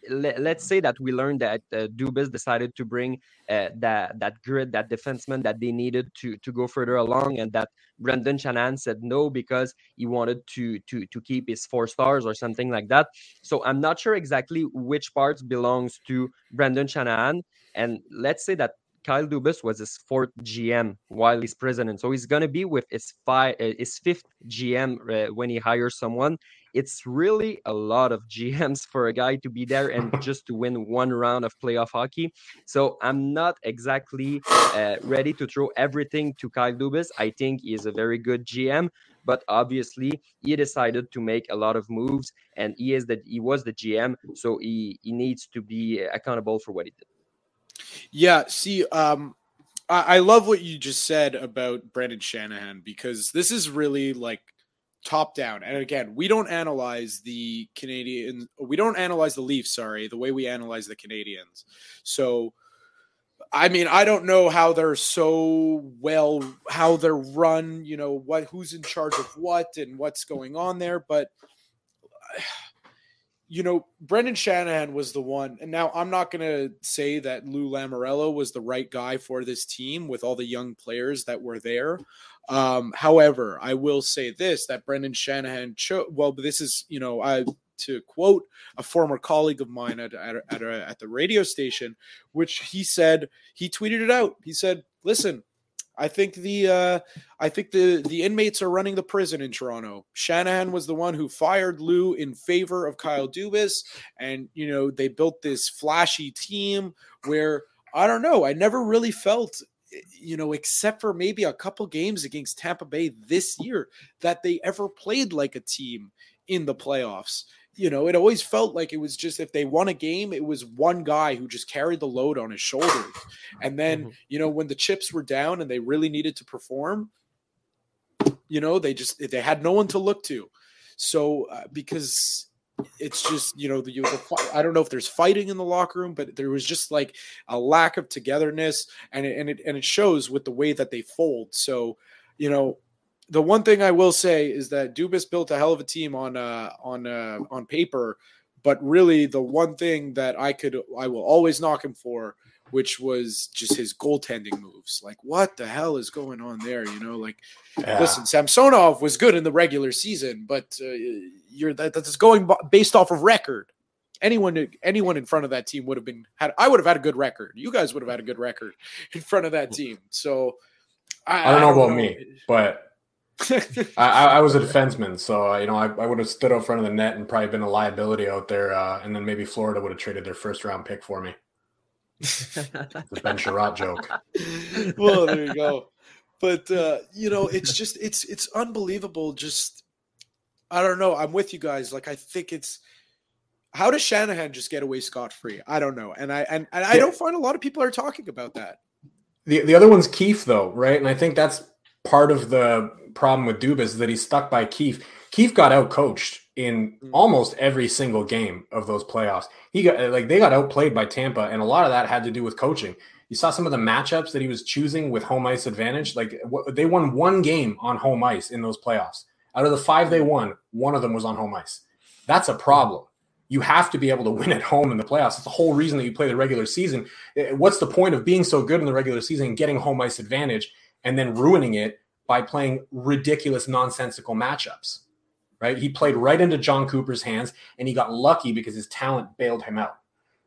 let, us say that we learned that uh, Dubas decided to bring uh, that that grid, that defenseman that they needed to to go further along, and that Brendan Shanahan said no because he wanted to to to keep his four stars or something like that. So I'm not sure exactly which parts belongs to Brendan Shanahan, and let's say that Kyle Dubas was his fourth GM while he's president, so he's gonna be with his five, uh, his fifth GM uh, when he hires someone. It's really a lot of GMs for a guy to be there and just to win one round of playoff hockey. So I'm not exactly uh, ready to throw everything to Kyle Dubas. I think he is a very good GM, but obviously he decided to make a lot of moves and he is that he was the gm so he he needs to be accountable for what he did yeah see um I, I love what you just said about Brendan Shanahan because this is really like top down. And again, we don't analyze the Canadian, we don't analyze the Leafs, sorry, the way we analyze the Canadiens. So I mean, I don't know how they're so well, how they're run, you know, what who's in charge of what and what's going on there, but you know, Brendan Shanahan was the one. And now I'm not going to say that Lou Lamoriello was the right guy for this team with all the young players that were there. Um, however, I will say this that Brendan Shanahan chose, well, this is, you know, I to quote a former colleague of mine at, at, at, a, at the radio station, which he said, he tweeted it out. He said, listen, I think the uh, I think the the inmates are running the prison in Toronto. Shanahan was the one who fired Lou in favor of Kyle Dubas, and you know they built this flashy team where I don't know. I never really felt, you know, except for maybe a couple games against Tampa Bay this year, that they ever played like a team in the playoffs you know, it always felt like it was just if they won a game, it was one guy who just carried the load on his shoulders. And then, mm-hmm. you know, when the chips were down and they really needed to perform, you know, they just they had no one to look to. So uh, because it's just you know the, the, I don't know if there's fighting in the locker room, but there was just like a lack of togetherness, and it, and it and it shows with the way that they fold. So you know the one thing I will say is that Dubas built a hell of a team on uh, on uh, on paper, but really the one thing that I could I will always knock him for, which was just his goaltending moves. Like what the hell is going on there? You know, like yeah. listen, Samsonov was good in the regular season, but uh, you're that that's going based off of record. Anyone anyone in front of that team would have been had I would have had a good record. You guys would have had a good record in front of that team. So I, I don't know I don't about know. me, but I, I, was a defenseman, so uh, you know I, I, would have stood out front of the net and probably been a liability out there, uh, and then maybe Florida would have traded their first round pick for me. the Ben Chiarot joke. well, there you go. But uh, you know, it's just it's it's unbelievable. Just I don't know. I'm with you guys. Like I think it's how does Shanahan just get away scot free? I don't know, and I and, and I don't find a lot of people are talking about that. The the other one's Keefe though, right? And I think that's part of the problem with Dubas is that he's stuck by Keefe. Keefe got out coached in mm. almost every single game of those playoffs. He got like they got outplayed by Tampa, and a lot of that had to do with coaching. You saw some of the matchups that he was choosing with home ice advantage. Like they won one game on home ice in those playoffs. Out of the five they won, one of them was on home ice. That's a problem. You have to be able to win at home in the playoffs. It's the whole reason that you play the regular season. Eh, what's the point of being so good in the regular season and getting home ice advantage and then ruining it by playing ridiculous, nonsensical matchups. Right? He played right into Jon Cooper's hands, and he got lucky because his talent bailed him out.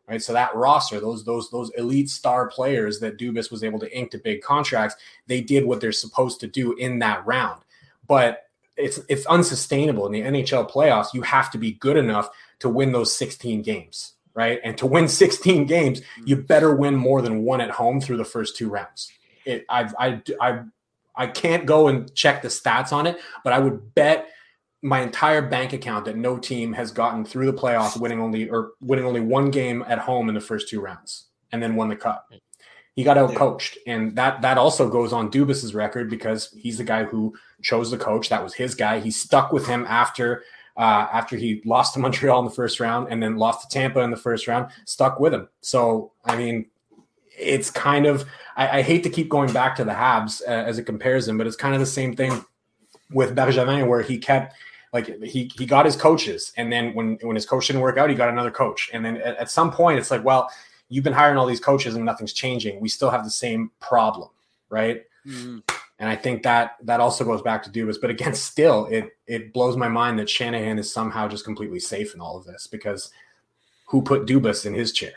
Right. So that roster, those those those elite star players that Dubas was able to ink to big contracts, they did what they're supposed to do in that round. But it's it's unsustainable in the NHL playoffs. You have to be good enough to win those 16 games, right? And to win 16 games, you mm. better win more than one at home through the first two rounds. It, I've I, I I can't go and check the stats on it, but I would bet my entire bank account that no team has gotten through the playoffs winning only or winning only one game at home in the first two rounds and then won the cup. He got out coached, and that that also goes on Dubas's record because he's the guy who chose the coach. That was his guy. He stuck with him after uh, after he lost to Montreal in the first round and then lost to Tampa in the first round. Stuck with him. So I mean, it's kind of I, I, hate to keep going back to the Habs uh, as a comparison, but it's kind of the same thing with Bergevin, where he kept like he he got his coaches, and then when when his coach didn't work out, he got another coach, and then at, at some point, it's like, well, you've been hiring all these coaches and nothing's changing. We still have the same problem, right? Mm-hmm. And I think that that also goes back to Dubas. But again, still, it it blows my mind that Shanahan is somehow just completely safe in all of this because who put Dubas in his chair?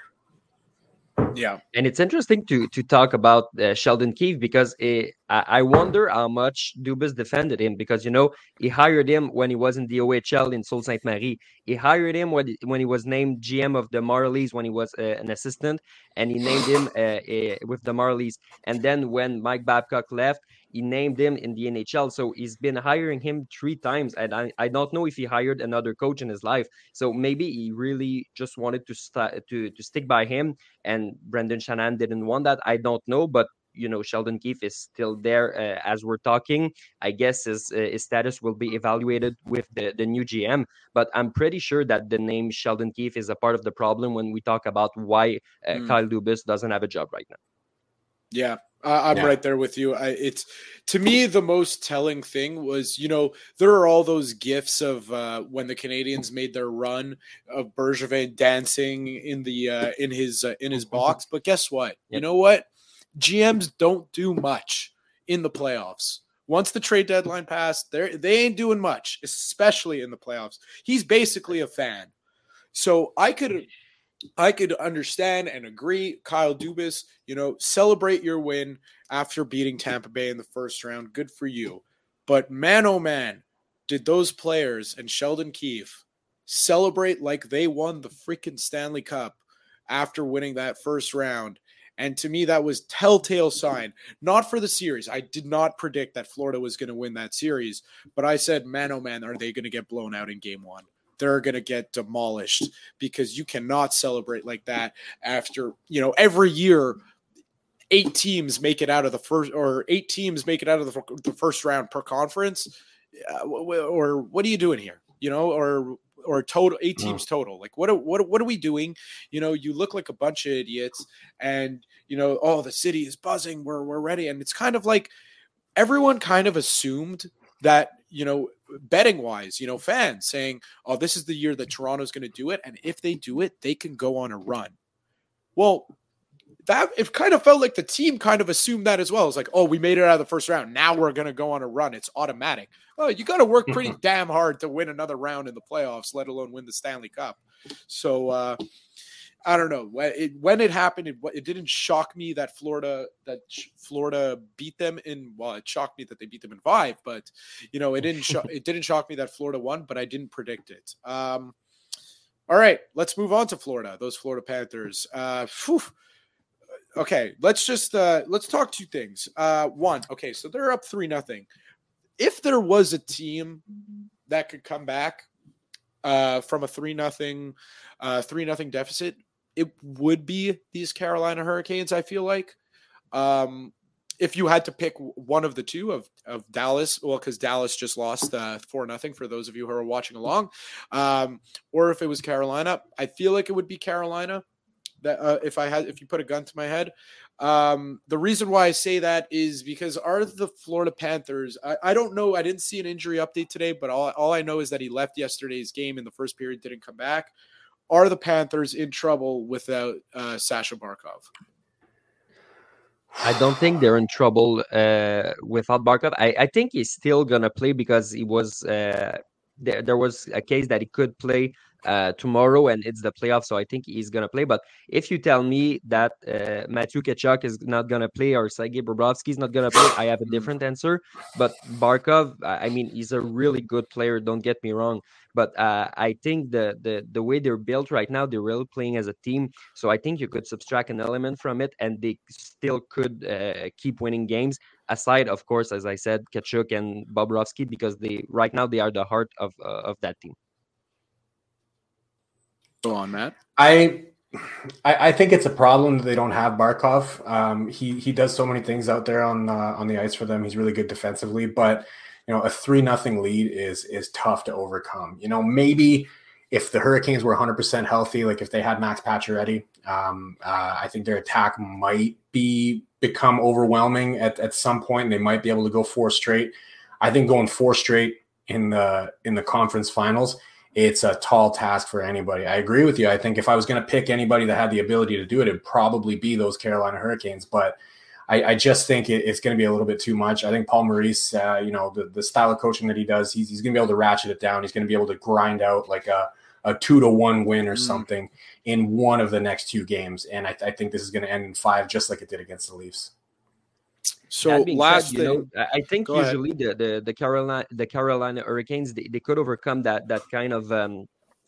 Yeah, and it's interesting to to talk about uh, Sheldon Keefe because it, I, I wonder how much Dubas defended him because you know he hired him when he was in the OHL in Sault Ste. Marie. He hired him when when he was named GM of the Marlies when he was uh, an assistant, and he named him uh, uh, with the Marlies. And then when Mike Babcock left, he named him in the NHL. So he's been hiring him three times, and I, I don't know if he hired another coach in his life. So maybe he really just wanted to st- to to stick by him, and Brendan Shanahan didn't want that. I don't know, but you know Sheldon Keefe is still there uh, as we're talking. I guess his uh, his status will be evaluated with the the new GM. But I'm pretty sure that the name Sheldon Keefe is a part of the problem when we talk about why uh, mm. Kyle Dubas doesn't have a job right now. Yeah, uh, I'm yeah. right there with you. I, it's to me the most telling thing was you know there are all those gifs of uh, when the Canadiens made their run of Bergevin dancing in the uh, in his uh, in his box. But guess what? Yep. You know what? GMs don't do much in the playoffs. Once the trade deadline passed, they they ain't doing much, especially in the playoffs. He's basically a fan. So I could I could understand and agree, Kyle Dubas, you know, celebrate your win after beating Tampa Bay in the first round. Good for you. But man, oh man, did those players and Sheldon Keefe celebrate like they won the freaking Stanley Cup after winning that first round. And to me, that was telltale sign, not for the series. I did not predict that Florida was going to win that series, but I said, man, oh man, are they going to get blown out in game one? They're going to get demolished because you cannot celebrate like that after, you know, every year eight teams make it out of the first or eight teams make it out of the, the first round per conference. Uh, or what are you doing here? You know or or total eight teams total. Like what are, what what are we doing? You know you look like a bunch of idiots and you know oh the city is buzzing we're we're ready. And it's kind of like everyone kind of assumed that you know betting wise, you know, fans saying, "Oh, this is the year that Toronto's going to do it, and if they do it, they can go on a run." Well, that it kind of felt like the team kind of assumed that as well. It's like, "Oh, we made it out of the first round. Now we're going to go on a run. It's automatic." Well, you got to work pretty damn hard to win another round in the playoffs, let alone win the Stanley Cup. So, uh, I don't know when it, when it happened. It, it, didn't shock me that Florida that Florida beat them in. Well, it shocked me that they beat them in five, but you know it didn't shock. it didn't shock me that Florida won, but I didn't predict it. Um, all right, let's move on to Florida. Those Florida Panthers. Uh, okay, let's just uh, let's talk two things. Uh, one, okay, so they're up three nothing. If there was a team that could come back uh, from a three nothing, uh, three nothing deficit, it would be these Carolina Hurricanes. I feel like, um, if you had to pick one of the two of of Dallas, well, because Dallas just lost uh, four nothing for those of you who are watching along, um, or if it was Carolina, I feel like it would be Carolina. That uh, if I had, if you put a gun to my head, um, the reason why I say that is because are the Florida Panthers? I, I don't know. I didn't see an injury update today, but all all I know is that he left yesterday's game in the first period, didn't come back are the Panthers in trouble without uh, Sasha Barkov? I don't think they're in trouble uh, without Barkov. I, I think he's still gonna play because he was uh, there. There was a case that he could play uh, tomorrow, and it's the playoff, so I think he's gonna play. But if you tell me that uh, Matthew Tkachuk is not gonna play or Sergei Bobrovsky is not gonna play, I have a different answer. But Barkov, I mean, he's a really good player. Don't get me wrong, but uh, I think the the the way they're built right now, they're really playing as a team. So I think you could subtract an element from it, and they still could uh, keep winning games. Aside, of course, as I said, Tkachuk and Bobrovsky, because they right now they are the heart of uh, of that team. Go on, Matt. I I, I, think it's a problem that they don't have Barkov. Um, he he does so many things out there on uh, on the ice for them. He's really good defensively, but you know a three nothing lead is is tough to overcome. You know maybe if the Hurricanes were 100 percent healthy, like if they had Max Pacioretty, um, uh, I think their attack might be become overwhelming at, at some point. They might be able to go four straight. I think going four straight in the in the conference finals it's a tall task for anybody. I agree with you. I think if I was going to pick anybody that had the ability to do it, it'd probably be those Carolina Hurricanes. But I, I just think it, it's going to be a little bit too much. I think Paul Maurice, uh, you know, the, the style of coaching that he does, he's, he's going to be able to ratchet it down. He's going to be able to grind out like a, a two to one win or mm. something in one of the next two games. And I, I think this is going to end in five, just like it did against the Leafs. So last said, thing, you know, I think usually the, the the Carolina the Carolina Hurricanes they, they could overcome that that kind of um,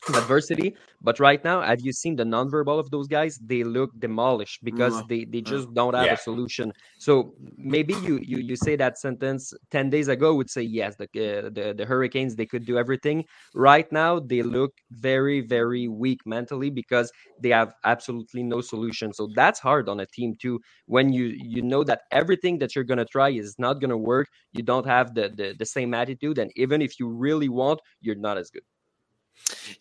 adversity. But right now, have you seen the nonverbal of those guys? They look demolished because mm. they, they just don't have yeah. a solution. So maybe you, you you say that sentence ten days ago would say yes, the, uh, the the Hurricanes they could do everything. Right now, they look very very weak mentally because they have absolutely no solution. So that's hard on a team too. When you you know that everything that you're gonna try is not gonna work, you don't have the the, the same attitude, and even if you really want, you're not as good.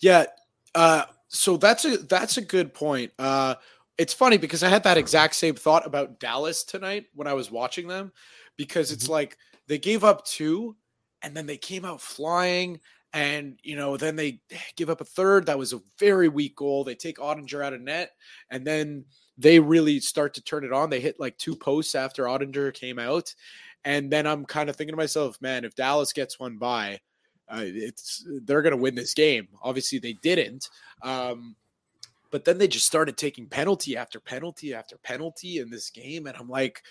Yeah. Uh, so that's a that's a good point. Uh, it's funny because I had that exact same thought about Dallas tonight when I was watching them, because it's mm-hmm. like they gave up two, and then they came out flying, and you know then they give up a third. That was a very weak goal. They take Oettinger out of net, and then they really start to turn it on. They hit like two posts after Oettinger came out, and then I'm kind of thinking to myself, man, if Dallas gets one by uh, it's they're going to win this game. Obviously, they didn't. Um, but then they just started taking penalty after penalty after penalty in this game, and I'm like,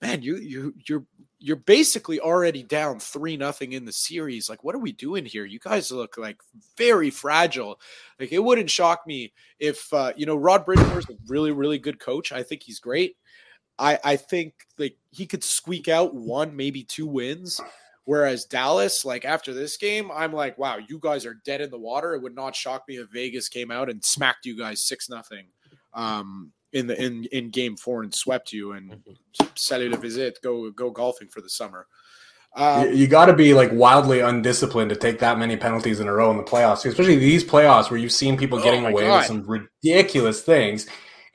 man, you you you're you're basically already down three nothing in the series. Like, what are we doing here? You guys look like very fragile. Like, it wouldn't shock me if uh, you know Rod Brind'Amour's a really really good coach. I think he's great. I I think like he could squeak out one maybe two wins Whereas Dallas, like after this game, I'm like, wow, you guys are dead in the water. It would not shock me if Vegas came out and smacked you guys six nothing um, in the in in game four and swept you and salut a visit, go go golfing for the summer. Um, you, you got to be like wildly undisciplined to take that many penalties in a row in the playoffs, especially these playoffs where you've seen people getting oh away God. with some ridiculous things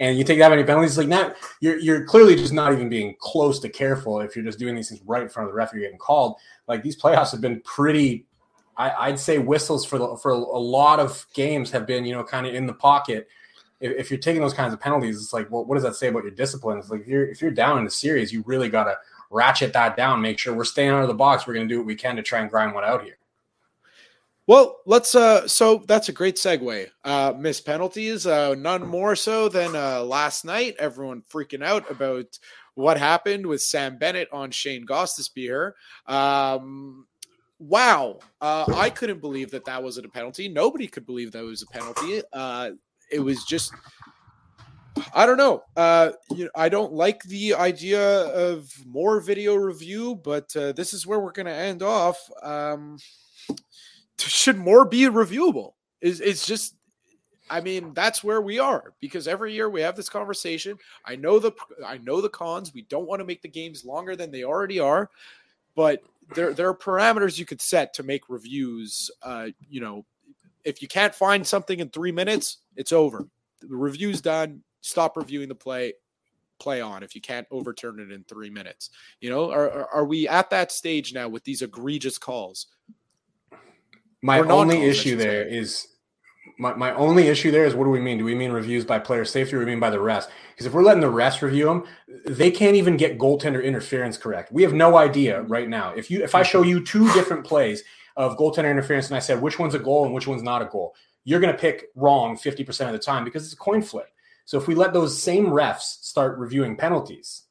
and you take that many penalties, like not you're you're clearly just not even being close to careful if you're just doing these things right in front of the ref. You're getting called. Like these playoffs have been pretty. I, would say whistles for the, for a lot of games have been you know kind of in the pocket. If, if, you're taking those kinds of penalties, it's like, well, what does that say about your discipline? It's like if you're if you're down in the series, you really got to ratchet that down. Make sure we're staying out of the box. We're going to do what we can to try and grind one out here. Well, let's uh so that's a great segue. Uh miss penalties, uh none more so than uh last night. Everyone freaking out about what happened with Sam Bennett on Shane Gostisbehere. Um wow. Uh I couldn't believe that that wasn't a penalty. Nobody could believe that was a penalty. Uh it was just I don't know. Uh, you know, I don't like the idea of more video review, but uh, this is where we're going to end off. Um, should more be reviewable? Is it's just I mean, that's where we are because every year we have this conversation. I know the I know the cons. We don't want to make the games longer than they already are, but there there are parameters you could set to make reviews. Uh, you know, if you can't find something in three minutes, it's over. The review's done. Stop reviewing the play. Play on if you can't overturn it in three minutes. You know, are are we at that stage now with these egregious calls? My only issue there is my, my only issue there is what do we mean? Do we mean reviews by player safety or do we mean by the rest? Because if we're letting the rest review them, they can't even get goaltender interference correct. We have no idea right now. If you if I show you two different plays of goaltender interference and I said which one's a goal and which one's not a goal, you're going to pick wrong 50% of the time because it's a coin flip. So if we let those same refs start reviewing penalties,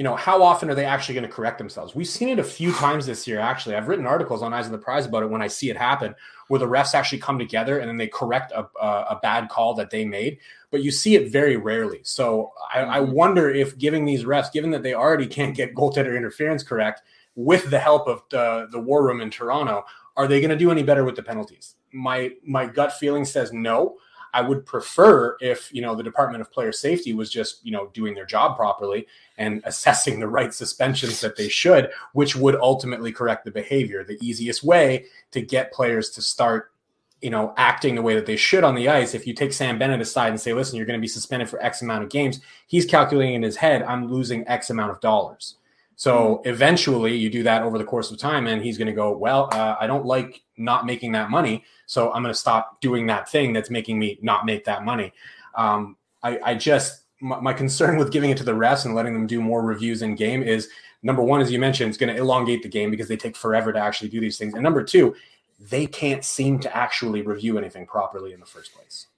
you know, how often are they actually going to correct themselves? We've seen it a few times this year, actually. I've written articles on Eyes on the Prize about it when I see it happen, where the refs actually come together and then they correct a, a, a bad call that they made. But you see it very rarely. So I, I mm-hmm. wonder if giving these refs, given that they already can't get goaltender interference correct, with the help of the, the war room in Toronto, are they going to do any better with the penalties? My my gut feeling says no. I would prefer if you know the Department of Player Safety was just you know doing their job properly and assessing the right suspensions that they should, which would ultimately correct the behavior. The easiest way to get players to start you know acting the way that they should on the ice if you take sam bennett aside and say listen you're going to be suspended for x amount of games he's calculating in his head i'm losing x amount of dollars so eventually you do that over the course of time and he's going to go well uh, i don't like not making that money so I'm going to stop doing that thing that's making me not make that money. Um, I, I, just my, my, concern with giving it to the refs and letting them do more reviews in game is number one, as you mentioned, it's going to elongate the game because they take forever to actually do these things, and number two, they can't seem to actually review anything properly in the first place.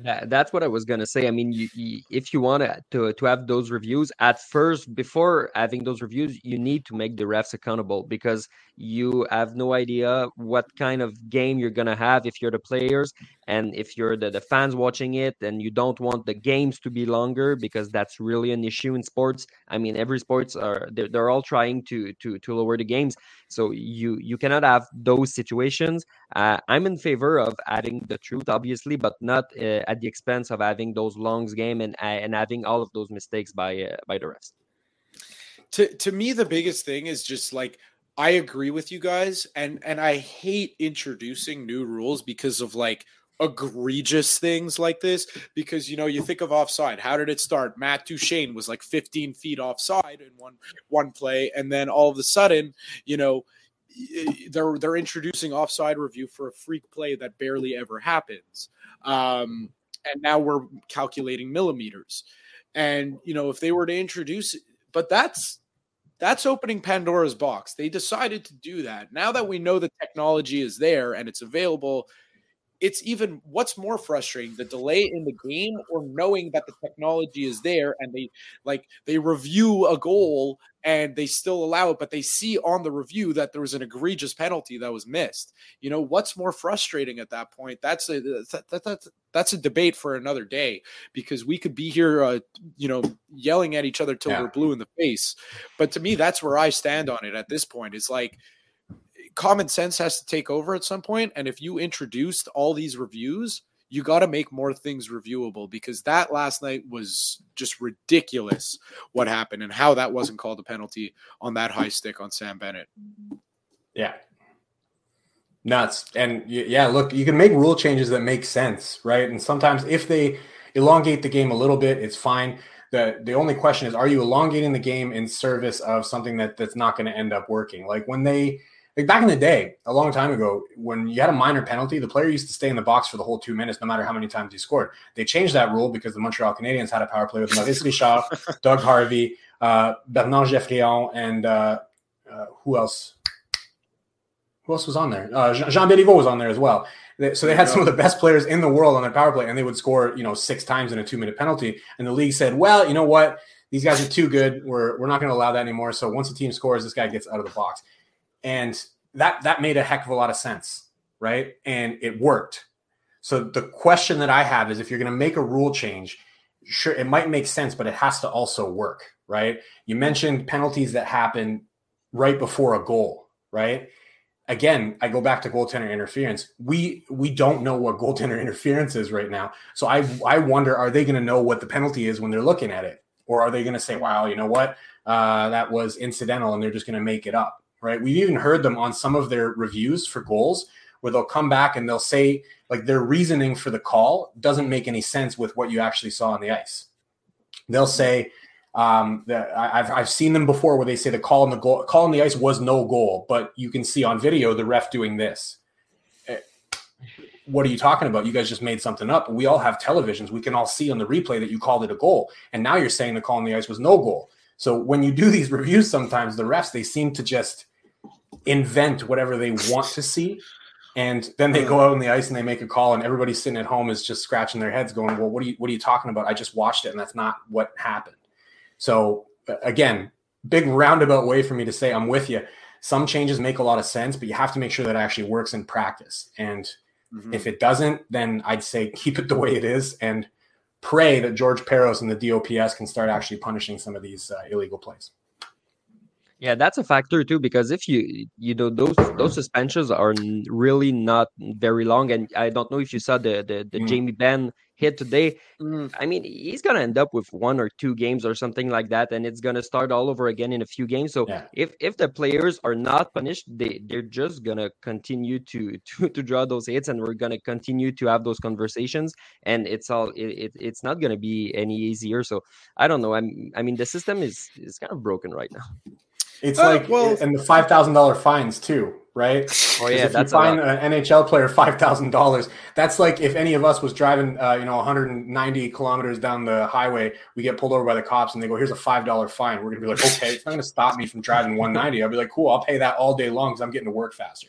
That, that's what I was gonna say. I mean, you, you, if you want to to have those reviews at first, before having those reviews, you need to make the refs accountable because you have no idea what kind of game you're gonna have if you're the players and if you're the, the fans watching it and you don't want the games to be longer because that's really an issue in sports. I mean, every sports are they're, they're all trying to to to lower the games, so you you cannot have those situations. Uh, I'm in favor of adding the truth, obviously, but not uh, at the expense of having those longs game and uh, and having all of those mistakes by uh, by the refs. To to me, the biggest thing is just like I agree with you guys, and and I hate introducing new rules because of like egregious things like this because you know you think of offside how did it start matt duchene was like 15 feet offside in one one play and then all of a sudden you know they're they're introducing offside review for a freak play that barely ever happens um and now we're calculating millimeters. And you know, if they were to introduce, it, but that's that's opening Pandora's box. They decided to do that. Now that we know the technology is there and it's available, it's even what's more frustrating the delay in the game or knowing that the technology is there and they like they review a goal and they still allow it but they see on the review that there was an egregious penalty that was missed. You know what's more frustrating at that point? That's a that, that, that that's a debate for another day because we could be here uh, you know yelling at each other till yeah. we're blue in the face. But to me that's where i stand on it at this point. It's like common sense has to take over at some point and if you introduced all these reviews you got to make more things reviewable because that last night was just ridiculous what happened and how that wasn't called a penalty on that high stick on Sam Bennett. Yeah. Nuts. And yeah, look, you can make rule changes that make sense, right? And sometimes if they elongate the game a little bit, it's fine. The the only question is are you elongating the game in service of something that that's not going to end up working? Like when they like back in the day, a long time ago, when you had a minor penalty, the player used to stay in the box for the whole two minutes, no matter how many times he scored. They changed that rule because the Montreal Canadiens had a power play with Maurice Richard, Doug Harvey, uh, Bernard Geoffrion, and uh, uh, who else? Who else was on there? Uh, Jean Béliveau was on there as well. So they had some of the best players in the world on their power play, and they would score, you know, six times in a two-minute penalty. And the league said, "Well, you know what? These guys are too good. We're we're not going to allow that anymore. So once the team scores, this guy gets out of the box." And that that made a heck of a lot of sense, right? And it worked. So the question that I have is if you're going to make a rule change, sure it might make sense, but it has to also work, right? You mentioned penalties that happen right before a goal, right? Again, I go back to goaltender interference. We we don't know what goaltender interference is right now. So I I wonder are they going to know what the penalty is when they're looking at it? Or are they going to say, wow, you know what? Uh, that was incidental and they're just going to make it up? Right? We've even heard them on some of their reviews for goals where they'll come back and they'll say like their reasoning for the call doesn't make any sense with what you actually saw on the ice. They'll say um, that I've I've seen them before where they say the call on the goal call on the ice was no goal, but you can see on video the ref doing this. Eh, what are you talking about? You guys just made something up. We all have televisions. We can all see on the replay that you called it a goal, and now you're saying the call on the ice was no goal. So when you do these reviews, sometimes the refs they seem to just invent whatever they want to see, and then they go out on the ice and they make a call, and everybody sitting at home is just scratching their heads, going, "Well, what are you what are you talking about? I just watched it, and that's not what happened." So again, big roundabout way for me to say I'm with you. Some changes make a lot of sense, but you have to make sure that it actually works in practice. And mm-hmm. if it doesn't, then I'd say keep it the way it is and pray that George Parros and the DOPS can start actually punishing some of these uh, illegal plays. Yeah, that's a factor too because if you you know those those suspensions are really not very long, and I don't know if you saw the the, the mm. Jamie Benn hit today. Mm. I mean, he's gonna end up with one or two games or something like that, and it's gonna start all over again in a few games. So yeah. if if the players are not punished, they they're just gonna continue to to to draw those hits, and we're gonna continue to have those conversations, and it's all it, it it's not gonna be any easier. So I don't know. I'm I mean the system is is kind of broken right now. It's uh, like well, and the five thousand dollar fines too, right? Oh yeah, if that's you fine an NHL player five thousand dollars. That's like if any of us was driving, uh, you know, 190 kilometers down the highway, we get pulled over by the cops, and they go, "Here's a five dollar fine." We're gonna be like, "Okay, it's not gonna stop me from driving 190." I'll be like, "Cool, I'll pay that all day long because I'm getting to work faster."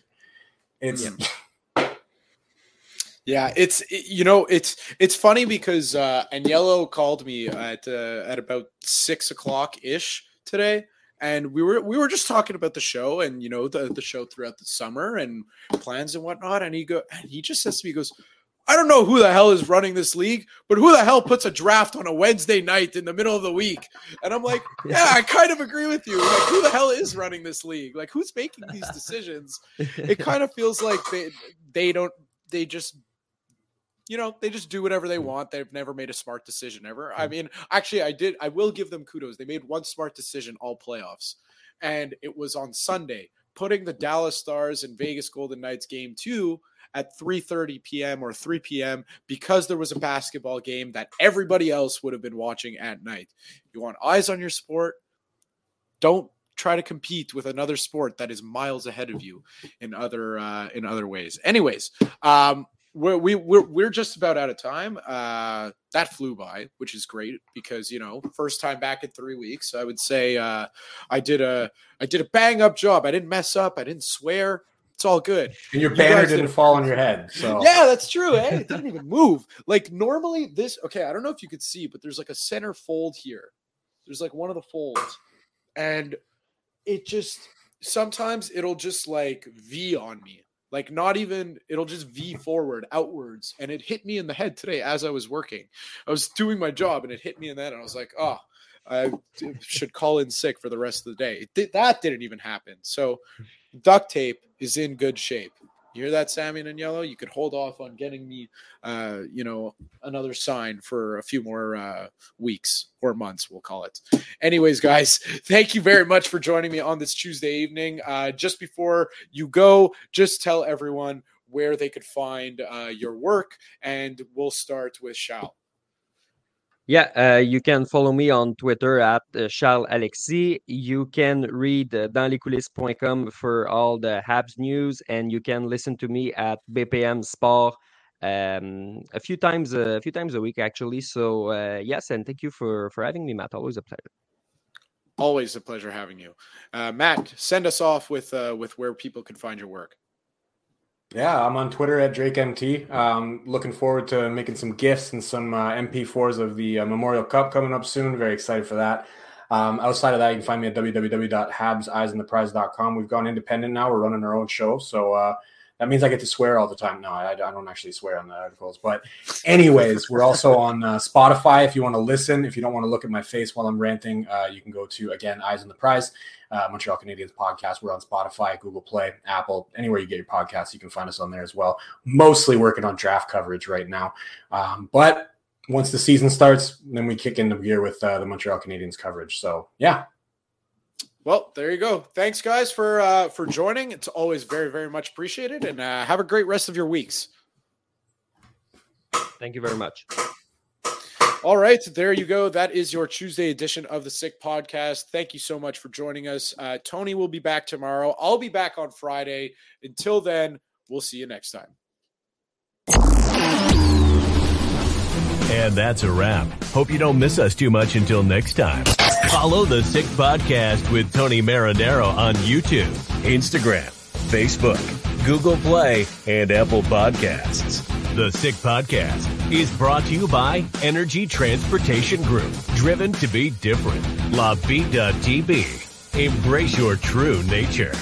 It's yeah. yeah it's it, you know it's it's funny because uh Agnello called me at uh, at about six o'clock ish today and we were we were just talking about the show and you know the the show throughout the summer and plans and whatnot and he go and he just says to me he goes I don't know who the hell is running this league, but who the hell puts a draft on a Wednesday night in the middle of the week? And I'm like, yeah, I kind of agree with you. Like, who the hell is running this league? Like, who's making these decisions? It kind of feels like they they don't they just you know they just do whatever they want. They've never made a smart decision ever. I mean, actually, I did. I will give them kudos. They made one smart decision all playoffs, and it was on Sunday, putting the Dallas Stars and Vegas Golden Knights game two at 3:30 p.m. or 3 p.m. because there was a basketball game that everybody else would have been watching at night. You want eyes on your sport? Don't try to compete with another sport that is miles ahead of you in other uh, in other ways. Anyways, um, we're, we, we're, we're just about out of time. Uh, that flew by, which is great because you know first time back in three weeks. I would say uh, I did a I did a bang up job. I didn't mess up. I didn't swear. It's all good. And your banner didn't did, fall on your head. So yeah, that's true. Eh? It didn't even move. Like normally, this okay. I don't know if you could see, but there's like a center fold here. There's like one of the folds, and it just sometimes it'll just like V on me. Like not even it'll just V forward outwards, and it hit me in the head today as I was working. I was doing my job, and it hit me in that, and I was like, oh. I should call in sick for the rest of the day. That didn't even happen. So duct tape is in good shape. You hear that, Sammy and Yellow? You could hold off on getting me, uh, you know, another sign for a few more uh, weeks or months, we'll call it. Anyways, guys, thank you very much for joining me on this Tuesday evening. Uh, just before you go, just tell everyone where they could find uh, your work, and we'll start with Shal. Yeah, uh, you can follow me on Twitter at uh, Charles Alexis. You can read uh, danslescoulisses.com for all the Habs news, and you can listen to me at BPM Sport um, a few times uh, a few times a week actually. So uh, yes, and thank you for for having me, Matt. Always a pleasure. Always a pleasure having you, uh, Matt. Send us off with uh, with where people can find your work. Yeah, I'm on Twitter at DrakeMT. Um, looking forward to making some gifts and some uh, MP4s of the uh, Memorial Cup coming up soon. Very excited for that. Um, outside of that, you can find me at www.habseyesontheprize.com. We've gone independent now. We're running our own show. So uh, that means I get to swear all the time. No, I, I don't actually swear on the articles. But, anyways, we're also on uh, Spotify if you want to listen. If you don't want to look at my face while I'm ranting, uh, you can go to, again, Eyes on the Prize uh, Montreal Canadiens podcast. We're on Spotify, Google Play, Apple, anywhere you get your podcasts, you can find us on there as well. Mostly working on draft coverage right now. Um, but once the season starts, then we kick into gear with uh, the Montreal Canadiens coverage. So, yeah. Well, there you go. Thanks, guys, for uh, for joining. It's always very, very much appreciated, and uh, have a great rest of your weeks. Thank you very much. All right, there you go. That is your Tuesday edition of the Sick Podcast. Thank you so much for joining us. Uh, Tony will be back tomorrow. I'll be back on Friday. Until then, we'll see you next time. And that's a wrap. Hope you don't miss us too much until next time. Follow the Sick Podcast with Tony Marinaro on YouTube, Instagram, Facebook, Google Play, and Apple Podcasts. The Sick Podcast is brought to you by Energy Transportation Group, driven to be different. La Vida TB. Embrace your true nature.